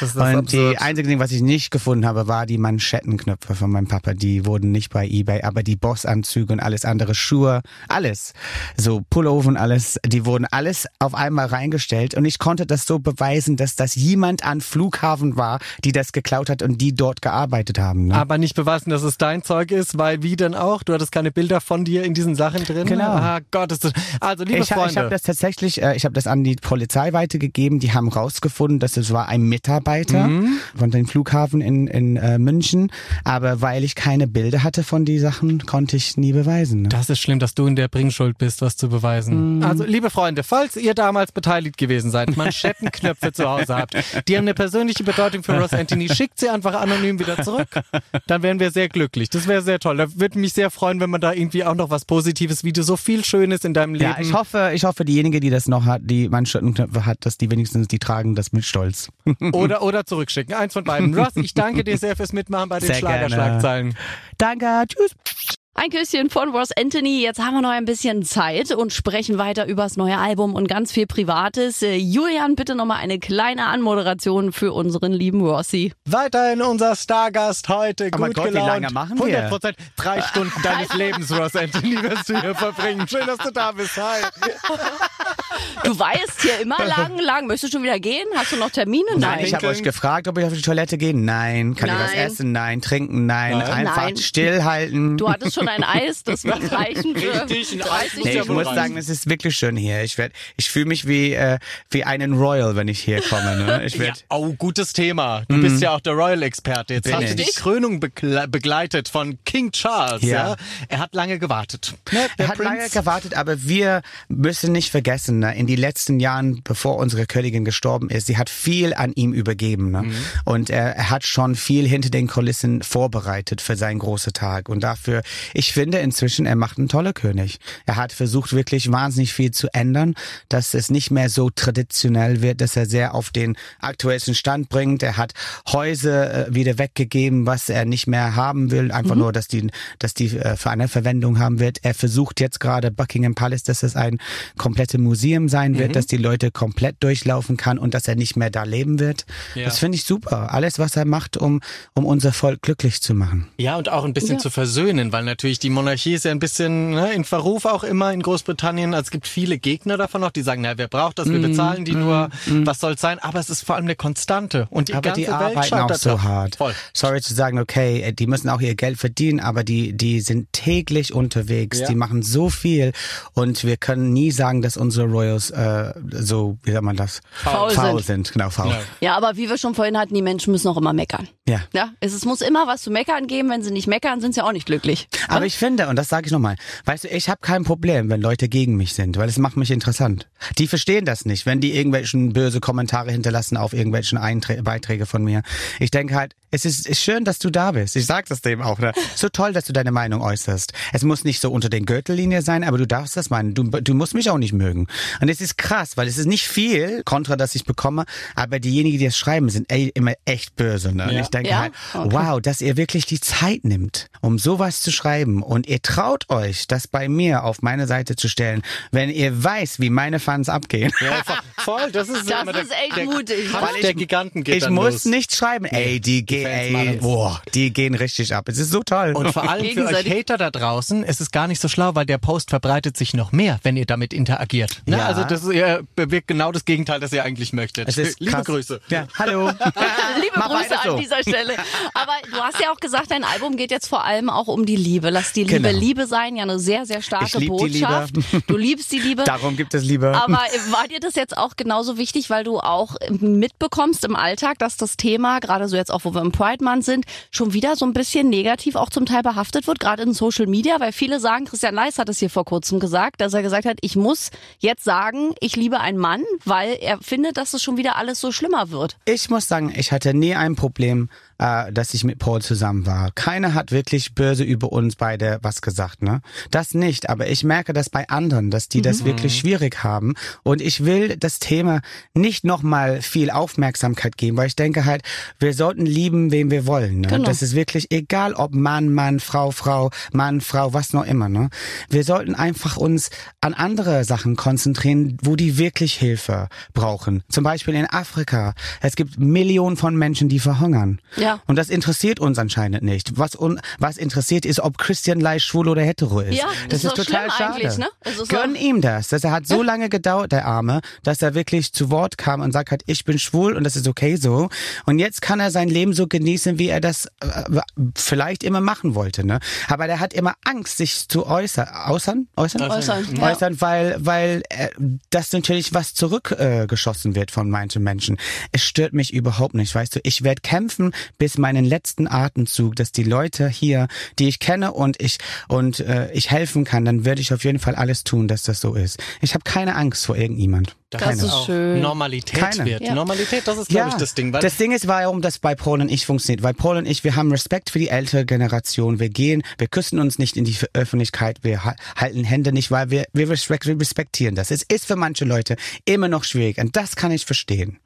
Das ist und absurd. die einzige Ding, was ich nicht gefunden habe, war die Manschettenknöpfe von meinem Papa. Die wurden nicht bei eBay, aber die Bossanzüge und alles andere, Schuhe, alles, so Pullover und alles, die wurden alles auf einmal reingestellt und ich konnte das so beweisen, dass das jemand an Flughafen war, die das geklaut hat und die dort gearbeitet haben. Ne? Aber nicht beweisen, dass es dein Zeug ist, weil wie denn auch? Du hattest keine Bilder von dir in diesen Sachen drin. Genau. Ah Gott, ist das, also liebe ich, Freunde. ich habe das tatsächlich, äh, ich habe das an die Polizei weitergegeben. Die haben rausgefunden, dass es war ein Mitarbeiter Mhm. von dem Flughafen in, in äh, München. Aber weil ich keine Bilder hatte von die Sachen, konnte ich nie beweisen. Ne? Das ist schlimm, dass du in der Bringschuld bist, was zu beweisen. Mhm. Also, liebe Freunde, falls ihr damals beteiligt gewesen seid, Manschettenknöpfe <laughs> zu Hause habt, die haben eine persönliche Bedeutung für Ross Anthony, schickt sie einfach anonym wieder zurück. Dann wären wir sehr glücklich. Das wäre sehr toll. Da würde mich sehr freuen, wenn man da irgendwie auch noch was Positives, wie du so viel Schönes in deinem Leben. Ja, ich hoffe, ich hoffe, diejenige, die das noch hat, die Manschettenknöpfe hat, dass die wenigstens, die tragen das mit Stolz. oder, oder zurückschicken. Eins von beiden. <laughs> Ross, ich danke dir sehr fürs Mitmachen bei den. Schlagerschlagzeilen. Danke, tschüss. Ein Küsschen von Ross Anthony. Jetzt haben wir noch ein bisschen Zeit und sprechen weiter übers neue Album und ganz viel Privates. Äh, Julian, bitte nochmal eine kleine Anmoderation für unseren lieben Rossi. Weiterhin unser Stargast heute. Oh mein gut Gott, wie gelaunt. lange machen wir? 100 Prozent. Drei Stunden deines Lebens, Ross Anthony, wirst du hier verbringen. Schön, dass du da bist. Hi. <laughs> Du weißt hier immer lang, lang. Möchtest du schon wieder gehen? Hast du noch Termine? Nein, ich habe euch gefragt, ob ich auf die Toilette gehe. Nein. Kann ich was Nein. essen? Nein. Trinken? Nein. Nein. Einfach Nein. stillhalten. Du hattest schon ein Eis, das wird <laughs> reichen für Richtig, ein 30 Eis Nee, ja ich muss sagen, es ist wirklich schön hier. Ich werd, ich fühle mich wie äh, wie einen Royal, wenn ich hier komme. Ne? Ich Ja, werd, oh, gutes Thema. Du bist ja auch der Royal-Experte. Jetzt Bin hast du die ich. Krönung begle begleitet von King Charles. Ja. Ja. Er hat lange gewartet. Ne? Er hat lange Prinz. gewartet, aber wir müssen nicht vergessen, ne? in die letzten Jahren, bevor unsere Königin gestorben ist, sie hat viel an ihm übergeben. Ne? Und er, er hat schon viel hinter den Kulissen vorbereitet für seinen großen Tag. Und dafür, ich finde inzwischen, er macht einen toller König. Er hat versucht, wirklich wahnsinnig viel zu ändern, dass es nicht mehr so traditionell wird, dass er sehr auf den aktuellsten Stand bringt. Er hat Häuser äh, wieder weggegeben, was er nicht mehr haben will, einfach nur, dass die, dass die äh, für eine Verwendung haben wird. Er versucht jetzt gerade Buckingham Palace, dass es ein komplettes Museum sein wird, dass die Leute komplett durchlaufen kann und dass er nicht mehr da leben wird. Ja. Das finde ich super. Alles, was er macht, um, um unser Volk glücklich zu machen. Ja, und auch ein bisschen Ja. zu versöhnen, weil natürlich die Monarchie ist ja ein bisschen ne, in Verruf auch immer in Großbritannien. Also es gibt viele Gegner davon noch, die sagen, na, wer braucht das? Wir Mhm. bezahlen die nur. Was soll's sein? Aber es ist vor allem eine Konstante. Und die aber ganze die Welt arbeiten auch so drauf. hart. Voll. Sorry zu sagen, okay, äh, die müssen auch ihr Geld verdienen, aber die, die sind täglich unterwegs, Ja. die machen so viel und wir können nie sagen, dass unsere Royals äh, so, wie sagt man das? Faul faul sind. sind. Genau, faul. Ja. Ja, aber wie wir schon vorhin hatten, die Menschen müssen auch immer meckern. Ja. Ja, es, es muss immer was zu meckern geben. Wenn sie nicht meckern, sind sie auch nicht glücklich. Aber ich finde, und das sage ich nochmal, weißt du, ich habe kein Problem, wenn Leute gegen mich sind, weil es macht mich interessant. Die verstehen das nicht, wenn die irgendwelchen böse Kommentare hinterlassen auf irgendwelchen Einträ Beiträge von mir. Ich denke halt, es ist, ist schön, dass du da bist. Ich sag das dem auch. Ne? So toll, dass du deine Meinung äußerst. Es muss nicht so unter den Gürtellinie sein, aber du darfst das meinen. Du, du musst mich auch nicht mögen. Und es ist krass, weil es ist nicht viel Kontra, das ich bekomme, aber diejenigen, die es schreiben, sind ey, immer echt böse. Ne? Und Ja. ich denke Ja? halt, Okay. wow, dass ihr wirklich die Zeit nimmt, um sowas zu schreiben und ihr traut euch, das bei mir auf meine Seite zu stellen, wenn ihr weiß, wie meine Fans abgehen. Ja, voll, das ist Das immer der, ist echt der mutig. Der ich- Giganten geht Ich dann muss los. nicht schreiben, ey, die, gehen, Fans ey, boah, die gehen richtig ab. Es ist so toll. Und vor allem für euch. Hater da draußen ist es gar nicht so schlau, weil der Post verbreitet sich noch mehr, wenn ihr damit interagiert. Ne? Ja. Also das ihr bewirkt genau das Gegenteil, das ihr eigentlich möchtet. es ist Liebe krass. Grüße. Ja, hallo. <laughs> Liebe Mach Grüße so. an dieser Stelle. Aber du hast ja auch gesagt, dein Album geht jetzt vor allem auch um die Liebe. Lass die Liebe Genau. Liebe sein, ja eine sehr, sehr starke Ich lieb die Botschaft. Liebe. Du liebst die Liebe. Darum gibt es Liebe. Aber war dir das jetzt auch genauso wichtig, weil du auch mitbekommst im Alltag, dass das Thema, gerade so jetzt auch, wo wir im Pride Month sind, schon wieder so ein bisschen negativ auch zum Teil behaftet wird, gerade in Social Media, weil viele sagen, Christian Leis hat es hier vor kurzem gesagt, dass er gesagt hat, ich muss jetzt sagen, ich liebe einen Mann, weil er findet, dass es schon wieder alles so schlimmer wird. Ich muss sagen, ich hatte nie ein Problem, äh, dass ich mit Paul zusammen war. Keiner hat wirklich böse über uns beide was gesagt, ne? Das nicht, aber ich merke das bei anderen, dass die das wirklich schwierig haben und ich will das Thema nicht nochmal viel Aufmerksamkeit geben, weil ich denke halt, wir sollten lieben, wen wir wollen, ne? Genau. Das ist wirklich egal, ob Mann, Mann, Frau, Frau, Mann, Frau, was noch immer, ne? Wir sollten einfach uns an andere Sachen konzentrieren, wo die wirklich Hilfe brauchen. Zum Beispiel in Afrika. Es gibt Millionen von Menschen, die verhungern. Ja. Und das interessiert uns anscheinend nicht. Was, un, was interessiert ist, ob Christian Leis schwul oder hetero ist. Ja, das ist ist doch total schade. ne? So- Gönn ihm das. Das hat so lange gedauert, der Arme, dass er wirklich zu Wort kam und sagt hat, ich bin schwul und das ist okay so. Und jetzt kann er sein Leben so genießen, wie er das äh, vielleicht immer machen wollte. Ne? Aber der hat immer Angst, sich zu äußern. Äußern? Äußern? Äußern, ja. Äußern, weil, weil äh, das natürlich was zurückgeschossen äh, wird von manchen Menschen. Es stört mich überhaupt nicht, weißt du. Ich werde kämpfen bis meinen letzten Atemzug, dass die Leute hier, die ich kenne und ich und äh, ich helfen kann, dann werde ich auf jeden Fall alles tun, dass das so ist. Ich habe keine Angst vor irgendjemand. Das Keine. ist auch schön. Normalität Keine. wird. Ja. Normalität, das ist, glaube ich, das Ding. Weil das Ding ist, warum das bei Paul und ich funktioniert. Weil Paul und ich, wir haben Respekt für die ältere Generation. Wir gehen, wir küssen uns nicht in die Öffentlichkeit, wir ha- halten Hände nicht, weil wir, wir respekt- wir respektieren das. Es ist für manche Leute immer noch schwierig und das kann ich verstehen.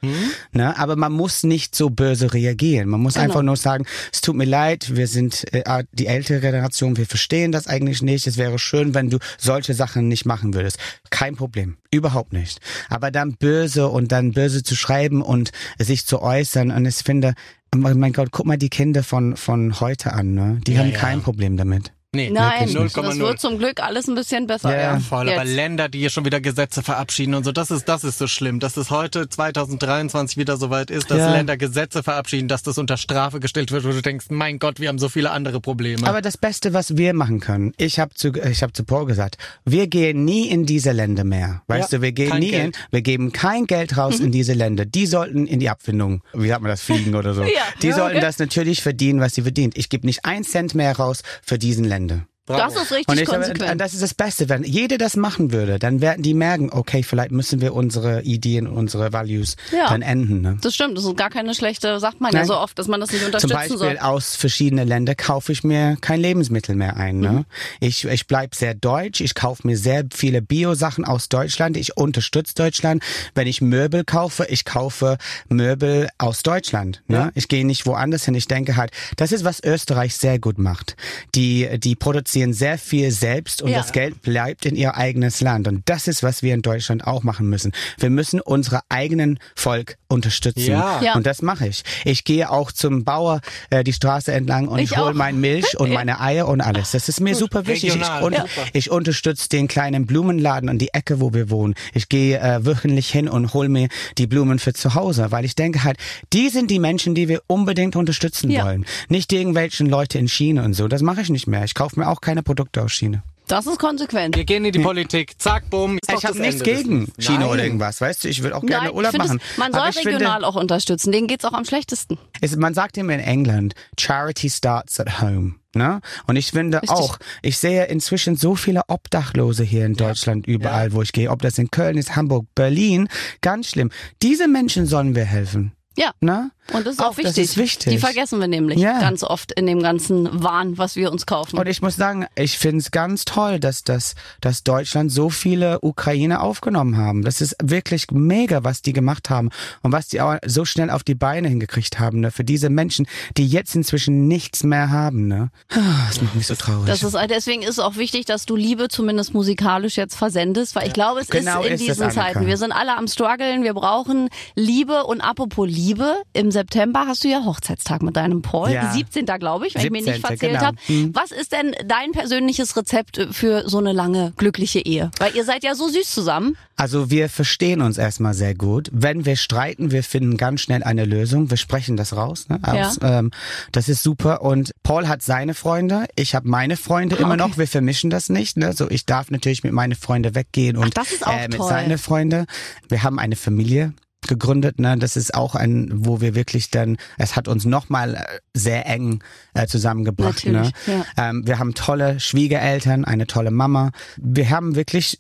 Ne? Aber man muss nicht so böse reagieren. Man muss. Einfach nur sagen, es tut mir leid, wir sind äh, die ältere Generation, wir verstehen das eigentlich nicht. Es wäre schön, wenn du solche Sachen nicht machen würdest. Kein Problem. Überhaupt nicht. Aber dann böse und dann böse zu schreiben und sich zu äußern und ich finde, mein Gott, guck mal die Kinder von, von heute an, ne? Die Ja, haben ja. kein Problem damit. Nee, Nein, das 0,0. wird zum Glück alles ein bisschen besser. Ja, Ja, Voll, aber Jetzt. Länder, die hier schon wieder Gesetze verabschieden und so, das ist, das ist so schlimm, dass es heute 2023 wieder soweit ist, dass Ja. Länder Gesetze verabschieden, dass das unter Strafe gestellt wird, wo du denkst, mein Gott, wir haben so viele andere Probleme. Aber das Beste, was wir machen können, ich habe zu, ich hab zu Paul gesagt, wir gehen nie in diese Länder mehr. Weißt Ja, du, wir gehen nie Geld. in, wir geben kein Geld raus in diese Länder. Die sollten in die Abfindung, wie sagt man das, fliegen oder so. <laughs> Ja. Die Ja, sollten okay. das natürlich verdienen, was sie verdient. Ich gebe nicht ein Cent mehr raus für diesen Länder. Ende. Das ist richtig Und ich, konsequent. das ist das Beste, wenn jeder das machen würde, dann werden die merken, okay, vielleicht müssen wir unsere Ideen, unsere Values Ja. dann enden. Ne? Das stimmt, das ist gar keine schlechte, sagt man ja Nein. so oft, dass man das nicht Zum unterstützen Beispiel soll. aus verschiedenen Ländern kaufe ich mir kein Lebensmittel mehr ein. Ne? Mhm. Ich, ich bleib sehr deutsch. Ich kaufe mir sehr viele Bio-Sachen aus Deutschland. Ich unterstütze Deutschland. Wenn ich Möbel kaufe, ich kaufe Möbel aus Deutschland. Ne? Ja. Ich gehe nicht woanders hin. Ich denke halt, das ist, was Österreich sehr gut macht. Die, die produzieren sehr viel selbst und Ja. das Geld bleibt in ihr eigenes Land. Und das ist, was wir in Deutschland auch machen müssen. Wir müssen unsere eigenen Volk unterstützen. Ja. Ja. Und das mache ich. Ich gehe auch zum Bauer äh, die Straße entlang und Ich ich hole mein Milch und meine Eier und alles. Das ist mir super wichtig. Regional, ich, un ja. ich unterstütze den kleinen Blumenladen an die Ecke, wo wir wohnen. Ich gehe äh, wöchentlich hin und hole mir die Blumen für zu Hause, weil ich denke halt, die sind die Menschen, die wir unbedingt unterstützen Ja. wollen. Nicht irgendwelchen Leute in China und so. Das mache ich nicht mehr. Ich kaufe mir auch keine Produkte aus China. Das ist konsequent. wir gehen in die Politik, zack, bumm. Ich habe nichts Ende gegen China Nein. oder irgendwas, weißt du? Ich will auch gerne Nein, Urlaub machen. es, man soll ich finde- regional auch unterstützen. Denen geht's auch am schlechtesten. Es, man sagt immer in England, Charity starts at home. Ne? Und ich finde Richtig. auch, ich sehe inzwischen so viele Obdachlose hier in Deutschland, überall, wo ich gehe. Ob das in Köln ist, Hamburg, Berlin, ganz schlimm. Diese Menschen sollen wir helfen. Ja. Ne? Und das ist auch, Auch, wichtig. das ist wichtig. Die vergessen wir nämlich Ja. ganz oft in dem ganzen Wahn, was wir uns kaufen. Und ich muss sagen, ich finde es ganz toll, dass, dass, dass Deutschland so viele Ukrainer aufgenommen haben. Das ist wirklich mega, was die gemacht haben und was die auch so schnell auf die Beine hingekriegt haben. Ne? Für diese Menschen, die jetzt inzwischen nichts mehr haben. Ne? Ah, Das macht mich so traurig. Das ist, deswegen ist es auch wichtig, dass du Liebe zumindest musikalisch jetzt versendest, weil ich glaube, es Genau ist in ist es, diesen. Zeiten. Wir sind alle am struggeln, wir brauchen Liebe und apropos Liebe, im September hast du ja Hochzeitstag mit deinem Paul, Ja. 17. glaube ich, wenn ich mich nicht 17., verzählt genau. habe. Was ist denn dein persönliches Rezept für so eine lange glückliche Ehe? Weil ihr seid ja so süß zusammen. Also wir verstehen uns erstmal sehr gut. Wenn wir streiten, wir finden ganz schnell eine Lösung. Wir sprechen das raus. Ne? Aus, ähm, das ist super. Und Paul hat seine Freunde, ich habe meine Freunde immer noch. Wir vermischen das nicht. Ne? So, ich darf natürlich mit meinen Freunden weggehen und das ist auch äh, mit seinen Freunde. Wir haben eine Familie gegründet, ne? Das ist auch ein, wo wir wirklich dann, es hat uns nochmal sehr eng äh, zusammengebracht. Natürlich, ne? Ähm, wir haben tolle Schwiegereltern, eine tolle Mama. Wir haben wirklich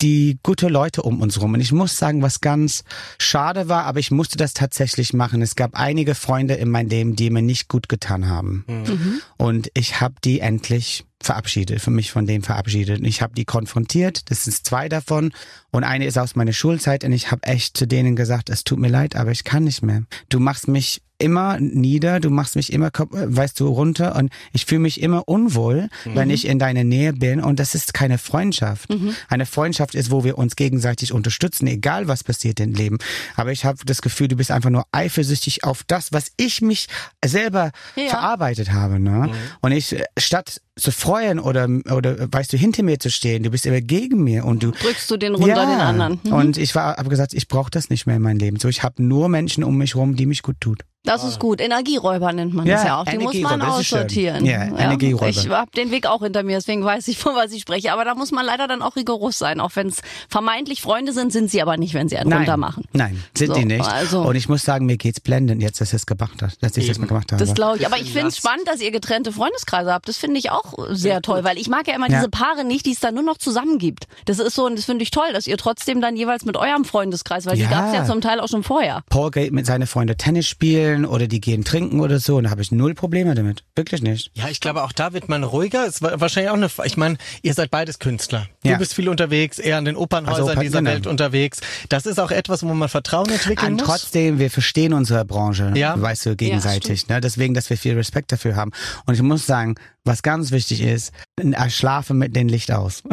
die gute Leute um uns rum. Und ich muss sagen, was ganz schade war, aber ich musste das tatsächlich machen. Es gab einige Freunde in meinem Leben, die mir nicht gut getan haben. Und ich habe die endlich verabschiedet, für mich von denen verabschiedet. Und Ich habe die konfrontiert, das sind zwei davon. Und eine ist aus meiner Schulzeit und ich habe echt zu denen gesagt, es tut mir leid, aber ich kann nicht mehr. Du machst mich immer nieder, du machst mich immer, weißt du, runter und ich fühle mich immer unwohl, wenn ich in deiner Nähe bin und das ist keine Freundschaft. Eine Freundschaft ist, wo wir uns gegenseitig unterstützen, egal was passiert im Leben. Aber ich habe das Gefühl, du bist einfach nur eifersüchtig auf das, was ich mich selber Ja. verarbeitet habe. Ne? Und ich, äh, statt zu freuen oder, oder weißt du, hinter mir zu stehen, du bist immer gegen mir und du Drückst du den runter, den anderen. Mhm. und ich war, habe gesagt, ich brauche das nicht mehr in meinem Leben. So, ich habe nur Menschen um mich rum, die mich gut tut. Das ist gut. Energieräuber nennt man Ja, das ja auch. Die muss man aussortieren. Ja, Energieräuber. Ich habe den Weg auch hinter mir, deswegen weiß ich, von was ich spreche. Aber da muss man leider dann auch rigoros sein. Auch wenn es vermeintlich Freunde sind, sind sie aber nicht, wenn sie einen runtermachen. Nein, sind So, die nicht. also- Und ich muss sagen, mir geht's blendend jetzt, dass es gemacht habe, dass ich das mal gemacht habe. Das glaube ich. Aber ich finde es spannend, dass ihr getrennte Freundeskreise habt. Das finde ich auch sehr toll, weil ich mag ja immer Ja. diese Paare nicht, die es dann nur noch zusammen gibt. Das ist so, und das finde ich toll, dass ihr trotzdem dann jeweils mit eurem Freundeskreis, weil Ja. die gab es ja zum Teil auch schon vorher. Paul geht mit seinen Freunden Tennis spielen oder die gehen trinken oder so und da habe ich null Probleme damit. Wirklich nicht. Ja, ich glaube, auch da wird man ruhiger. Es war wahrscheinlich auch eine, ich meine, ihr seid beides Künstler. Du Ja. bist viel unterwegs, eher an den Opernhäusern Also dieser genau. Welt unterwegs. Das ist auch etwas, wo man Vertrauen entwickeln Und muss. trotzdem, wir verstehen unsere Branche, Ja. weißt du, gegenseitig. ne? Deswegen, dass wir viel Respekt dafür haben. Und ich muss sagen, was ganz wichtig ist, äh, schlafe mit dem Licht aus. <laughs>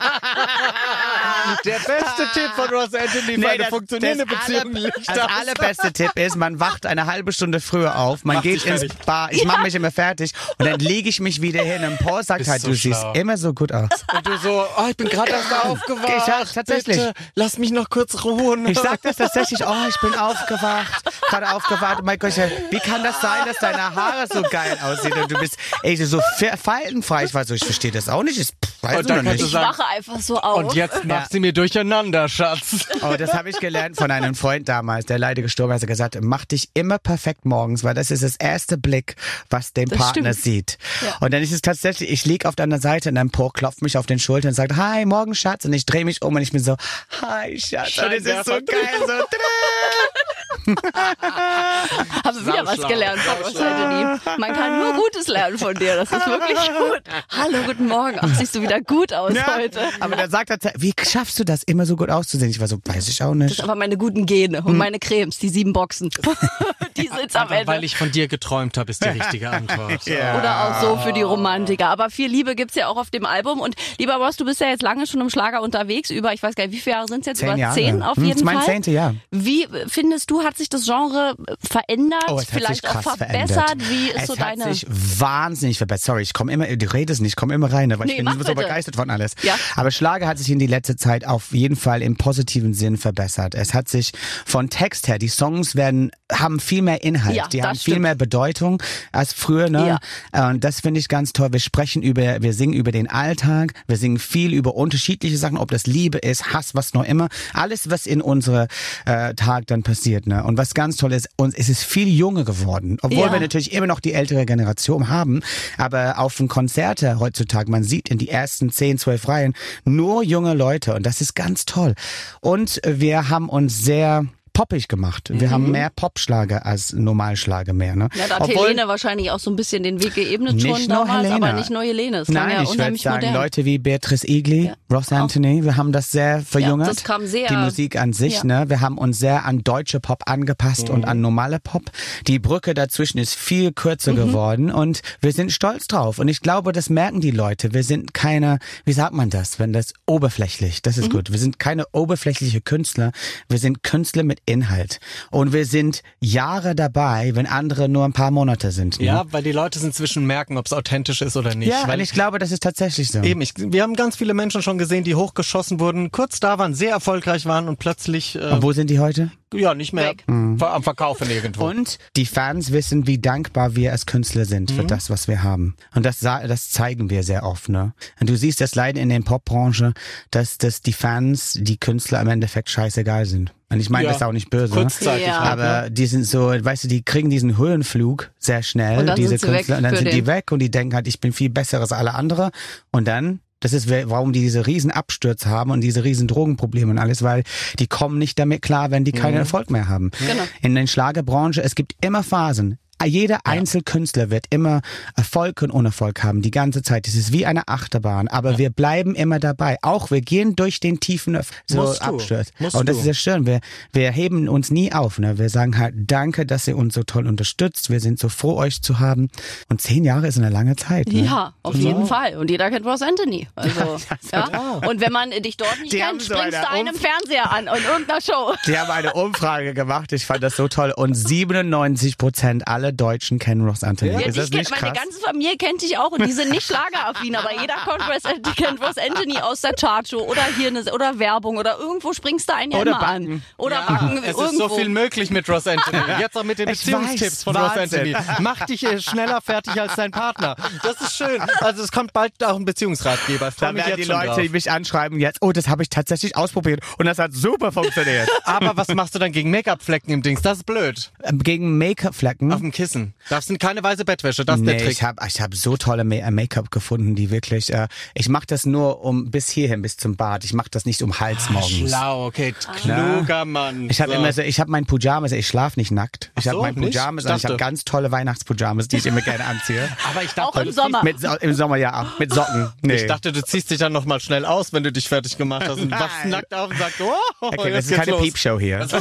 <laughs> <laughs> Der beste Tipp von Ross Anthony für eine funktionierende Beziehung aller, Licht Das allerbeste Tipp ist, man wacht eine halbe Stunde früher auf, man Mach geht ins fertig. Bar, ich mache mich immer fertig und dann lege ich mich wieder hin und Paul sagt Bist halt, so du siehst schlau. immer so gut aus. Und du so, oh, ich bin gerade erst aufgewacht. Ich hab- tatsächlich. Bitte, lass mich noch kurz ruhen. Ich sag das tatsächlich, oh, ich bin aufgewacht, gerade aufgewacht. Mein Gott, wie kann das sein, dass deine Haare so geil aussehen und du bist ey, so faltenfrei? Ich war so, ich verstehe das auch nicht. Ich weiß Und dann noch nicht. Ich wache einfach so auf. Und jetzt mach sie mir durcheinander, Schatz. Oh, das habe ich gelernt von einem Freund damals, der leider gestorben ist. Er hat gesagt, mach dich immer perfekt morgens, weil das ist das erste Blick, was den Das Partner stimmt. sieht. Ja. Und dann ist es tatsächlich, ich lieg auf deiner Seite und dann Paul klopft mich auf den Schultern und sagt, hi, morgen Schatz. Und ich drehe mich um und ich bin so, hi Schatz. Und es ist so geil, so. <laughs> <laughs> Haben wieder was gelernt von Anthony. Man kann nur Gutes lernen von dir. Das ist wirklich gut. Hallo, guten Morgen. Ach, siehst du wieder gut aus Ja, heute. aber dann sagt er, wie schaffst du das, immer so gut auszusehen? Ich war so, weiß ich auch Das nicht. ist aber meine guten Gene Hm. und meine Cremes, die sieben Boxen. <laughs> die sind's am Ende. weil ich von dir geträumt habe, ist die richtige <laughs> Antwort. Oder auch so für die Romantiker. Aber viel Liebe gibt's ja auch auf dem Album. Und lieber Ross, du bist ja jetzt lange schon im Schlager unterwegs. Über, ich weiß gar nicht, wie viele Jahre sind's jetzt? Zehn Über Jahre. zehn auf Hm, jeden das ist mein Fall. zehnte Jahr. Wie findest du, hat sich das Genre verändert? Oh, es hat Vielleicht sich krass auch verbessert? verändert. Wie ist es so hat deine... sich wahnsinnig verbessert. Sorry, ich komme immer, du redest nicht, ich komme immer rein, weil Nee, ich bin so bitte. begeistert von alles. Ja. Aber Schlager hat sich in die letzte Zeit auf jeden Fall im positiven Sinn verbessert. Es hat sich von Text her, die Songs werden, haben viel mehr Inhalt, Ja, die haben viel stimmt. mehr Bedeutung als früher, ne? Und das finde ich ganz toll. Wir sprechen über, wir singen über den Alltag, wir singen viel über unterschiedliche Sachen, ob das Liebe ist, Hass, was noch immer. Alles, was in unserem äh, Tag dann passiert, ne? Und was ganz toll ist, uns ist es viel jünger geworden. Obwohl Ja. wir natürlich immer noch die ältere Generation haben, aber auf den Konzerte heutzutage, man sieht in die ersten 10, 12 Reihen nur junge Leute und das ist ganz toll. Und wir haben uns sehr poppig gemacht. Wir haben mehr Popschlager als Normalschlager mehr. Ne? Ja, da hat Obwohl- Helene wahrscheinlich auch so ein bisschen den Weg geebnet schon damals, Helene. aber nicht nur Helene. Es Nein, ja ich würde sagen, modern. Leute wie Beatrice Egli, Ja. Ross Anthony, wir haben das sehr verjüngert. das kam sehr- Die Musik an sich, Ja. ne? Wir haben uns sehr an deutsche Pop angepasst und an normale Pop. Die Brücke dazwischen ist viel kürzer Mhm. geworden und wir sind stolz drauf. Und ich glaube, das merken die Leute. Wir sind keine, wie sagt man das, wenn das oberflächlich, das ist Mhm. gut. Wir sind keine oberflächliche Künstler. Wir sind Künstler mit Inhalt. Und wir sind Jahre dabei, wenn andere nur ein paar Monate sind. Ne? Ja, weil die Leute es inzwischen merken, ob es authentisch ist oder nicht. Ja, weil ich glaube, das ist tatsächlich so. Eben, ich, wir haben ganz viele Menschen schon gesehen, die hochgeschossen wurden, kurz da waren, sehr erfolgreich waren und plötzlich äh, Und wo sind die heute? Ja nicht mehr Weg. ver- am Verkaufen irgendwo. Und die Fans wissen, wie dankbar wir als Künstler sind für das, was wir haben. Und das, das zeigen wir sehr oft. Ne? Und du siehst das leider in der Popbranche, dass, dass die Fans, die Künstler im Endeffekt scheißegal sind. Und ich meine Ja, das auch nicht böse. kurzzeitig Ja. halt, ne? Aber die sind so, weißt du, die kriegen diesen Höhenflug sehr schnell, Und dann diese sind Künstler, und dann sind die weg und die denken halt, ich bin viel besser als alle andere. Und dann, das ist, warum die diese riesen Abstürze haben und diese riesen Drogenprobleme und alles, weil die kommen nicht damit klar, wenn die keinen Erfolg mehr haben. Genau. In der Schlagerbranche, es gibt immer Phasen. Jeder Einzelkünstler wird immer Erfolg und Unerfolg haben, die ganze Zeit. Es ist wie eine Achterbahn, aber wir bleiben immer dabei. Auch wir gehen durch den tiefen so. Absturz. Und das du. ist ja schön. Wir, wir heben uns nie auf. Ne? Wir sagen halt, danke, dass ihr uns so toll unterstützt. Wir sind so froh, euch zu haben. Und zehn Jahre ist eine lange Zeit. Ne? Ja, auf jeden Fall. Und jeder kennt Ross Anthony. <laughs> Also, ja. Und wenn man dich dort nicht Die kennt, so springst eine du einen im Fernseher an und irgendeiner Show. Die haben eine Umfrage gemacht. Ich fand das so toll. Und <laughs> 97 Prozent aller Deutschen kennen Ross Anthony. Ja, ist das nicht kennt, meine ganze Familie kennt dich auch und die sind nicht schlageraffin, aber jeder kennt Ross, die kennt Ross Anthony aus der Chartshow oder hier eine, oder Werbung oder irgendwo springst du einen ja Oder immer Backen. an. Oder Backen es irgendwo. ist so viel möglich mit Ross Anthony. Jetzt auch mit den <laughs> Ich Beziehungstipps weiß, von Ross. Anthony. Mach dich äh, schneller fertig als dein Partner. Das ist schön. Also es kommt bald auch ein Beziehungsratgeber. Da werden jetzt die Leute drauf. mich anschreiben jetzt, oh, das habe ich tatsächlich ausprobiert und das hat super funktioniert. Aber was machst du dann gegen Make-up-Flecken im Dings? Das ist blöd. Ähm, Gegen Make-up-Flecken. Auf dem Kissen. Darfst du keine weiße Bettwäsche, das ist der Nee, Trick. ich habe ich hab so tolle äh, Make-up gefunden, die wirklich, äh, ich mache das nur um bis hierhin, bis zum Bad. Ich mache das nicht um Hals morgens. Schlau, okay. Kluger Mann. Ich habe So. immer so, ich habe mein Pyjamas, ich schlafe nicht nackt. Ich Ach habe so, mein? Pyjamas Ich und ich habe ganz tolle Weihnachtspyjamas, die ich immer gerne anziehe. <laughs> Aber ich Auch dachte, im Sommer. Mit, so- Im Sommer ja auch, mit Socken. Nee. ich dachte, du ziehst dich dann nochmal schnell aus, wenn du dich fertig gemacht hast und <laughs> wachst nackt auf und sagst, oh, okay, jetzt das ist geht's keine los. Piepshow hier. <laughs>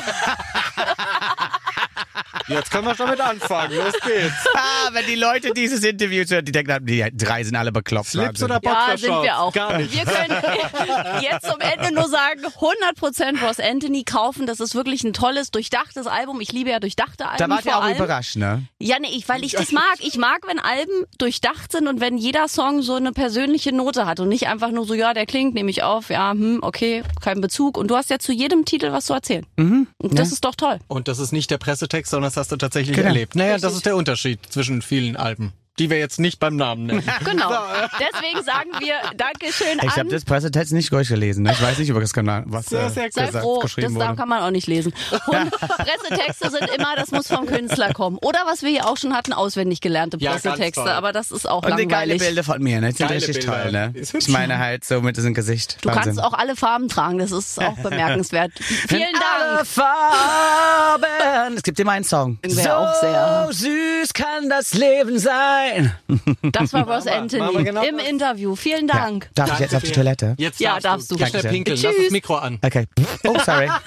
Jetzt können wir schon mit anfangen. Los geht's. <laughs> Ah, wenn die Leute dieses Interview hören, die denken, die drei sind alle bekloppt. Slips oder Ja, sind wir auch. Gar nicht. Wir können <laughs> jetzt zum Ende nur sagen, 100% Ross Anthony kaufen. Das ist wirklich ein tolles, durchdachtes Album. Ich liebe ja durchdachte Alben Da wart ihr auch allem. überrascht, ne? Ja, nee, ich, weil ich das mag. Ich mag, wenn Alben durchdacht sind und wenn jeder Song so eine persönliche Note hat und nicht einfach nur so, ja, der klingt, nehme ich auf, ja, hm, okay, kein Bezug. Und du hast ja zu jedem Titel was zu erzählen. Mhm. Und das ist doch toll. Und das ist nicht der Pressetext, sondern das hast du tatsächlich Genau. erlebt. Naja, das ist der Unterschied zwischen vielen Alben, die wir jetzt nicht beim Namen nennen. <laughs> Genau. Deswegen sagen wir Dankeschön Ich an. habe das Pressetext nicht durchgelesen. Ne? Ich weiß nicht, über das Kanal, was Sehr, äh, sehr Sei gesagt, froh, das geschrieben da wurde. kann man auch nicht lesen. Und <laughs> Pressetexte sind immer, das muss vom Künstler kommen. Oder was wir hier auch schon hatten, auswendig gelernte Ja, ganz Pressetexte. toll. Aber das ist auch Und die geile langweilig. Bilder von mir, ne? Die sind Geile richtig Bilder. toll, ne? Ist hübsch. Ich meine halt so mit diesem Gesicht. Du Wahnsinn. kannst auch alle Farben tragen, das ist auch <laughs> bemerkenswert. Vielen Alle Dank. Farben. Es gibt immer einen Song. Den wir so auch sehr- süß kann das Leben sein. <laughs> Das war Ross Anthony genau im das. Interview. Vielen Ja. Dank. Darf ich Danke jetzt auf die. Toilette? Jetzt Ja, darfst, darfst du. Geh schnell pinkeln. Lass Tschüss. das Mikro an. Okay. Oh, sorry. <laughs>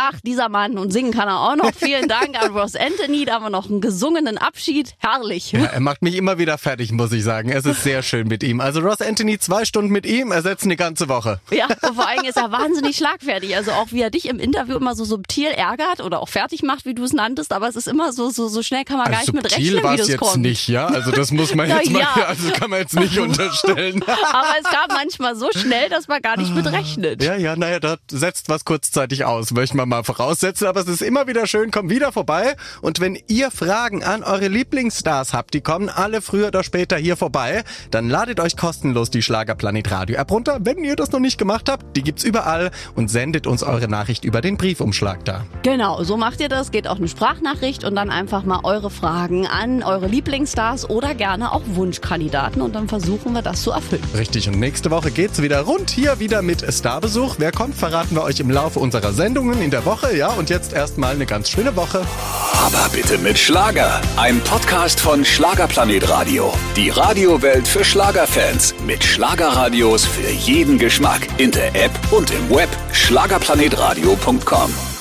Ach, dieser Mann und singen kann er auch noch. Vielen Dank an Ross Anthony. Da haben wir noch einen gesungenen Abschied. Herrlich. Er macht mich immer wieder fertig, muss ich sagen. Es ist sehr schön mit ihm. Also Ross Anthony, zwei Stunden mit ihm, ersetzen die ganze Woche. Ja, und vor allem ist er wahnsinnig schlagfertig. Also auch wie er dich im Interview immer so subtil ärgert oder auch fertig macht, wie du es nanntest. Aber es ist immer so, so, so schnell kann man gar nicht mit rechnen, war wie es das jetzt kommt. nicht, ja? Also das muss man <laughs> jetzt mal, ja. also kann man jetzt nicht <laughs> unterstellen. Aber es kam manchmal so schnell, dass man gar nicht mit rechnet. Ja, ja, naja, da setzt was kurzzeitig aus, möchte ich mal voraussetzen, aber es ist immer wieder schön, kommt wieder vorbei. Und wenn ihr Fragen an eure Lieblingsstars habt, die kommen alle früher oder später hier vorbei, dann ladet euch kostenlos die Schlagerplanet Radio App runter. Wenn ihr das noch nicht gemacht habt, die gibt's überall und sendet uns eure Nachricht über den Briefumschlag da. Genau, so macht ihr das. Geht auch eine Sprachnachricht und dann einfach mal eure Fragen an eure Lieblingsstars oder gerne auch Wunschkandidaten und dann versuchen wir das zu erfüllen. Richtig, und nächste Woche geht's wieder rund hier wieder mit Starbesuch. Wer kommt, verraten wir euch im Laufe unserer Sendungen in der Woche. Ja, und jetzt erstmal eine ganz schöne Woche. Aber bitte mit Schlager. Ein Podcast von Schlagerplanet Radio. Die Radiowelt für Schlagerfans. Mit Schlagerradios für jeden Geschmack. In der App und im Web. Schlagerplanetradio.com.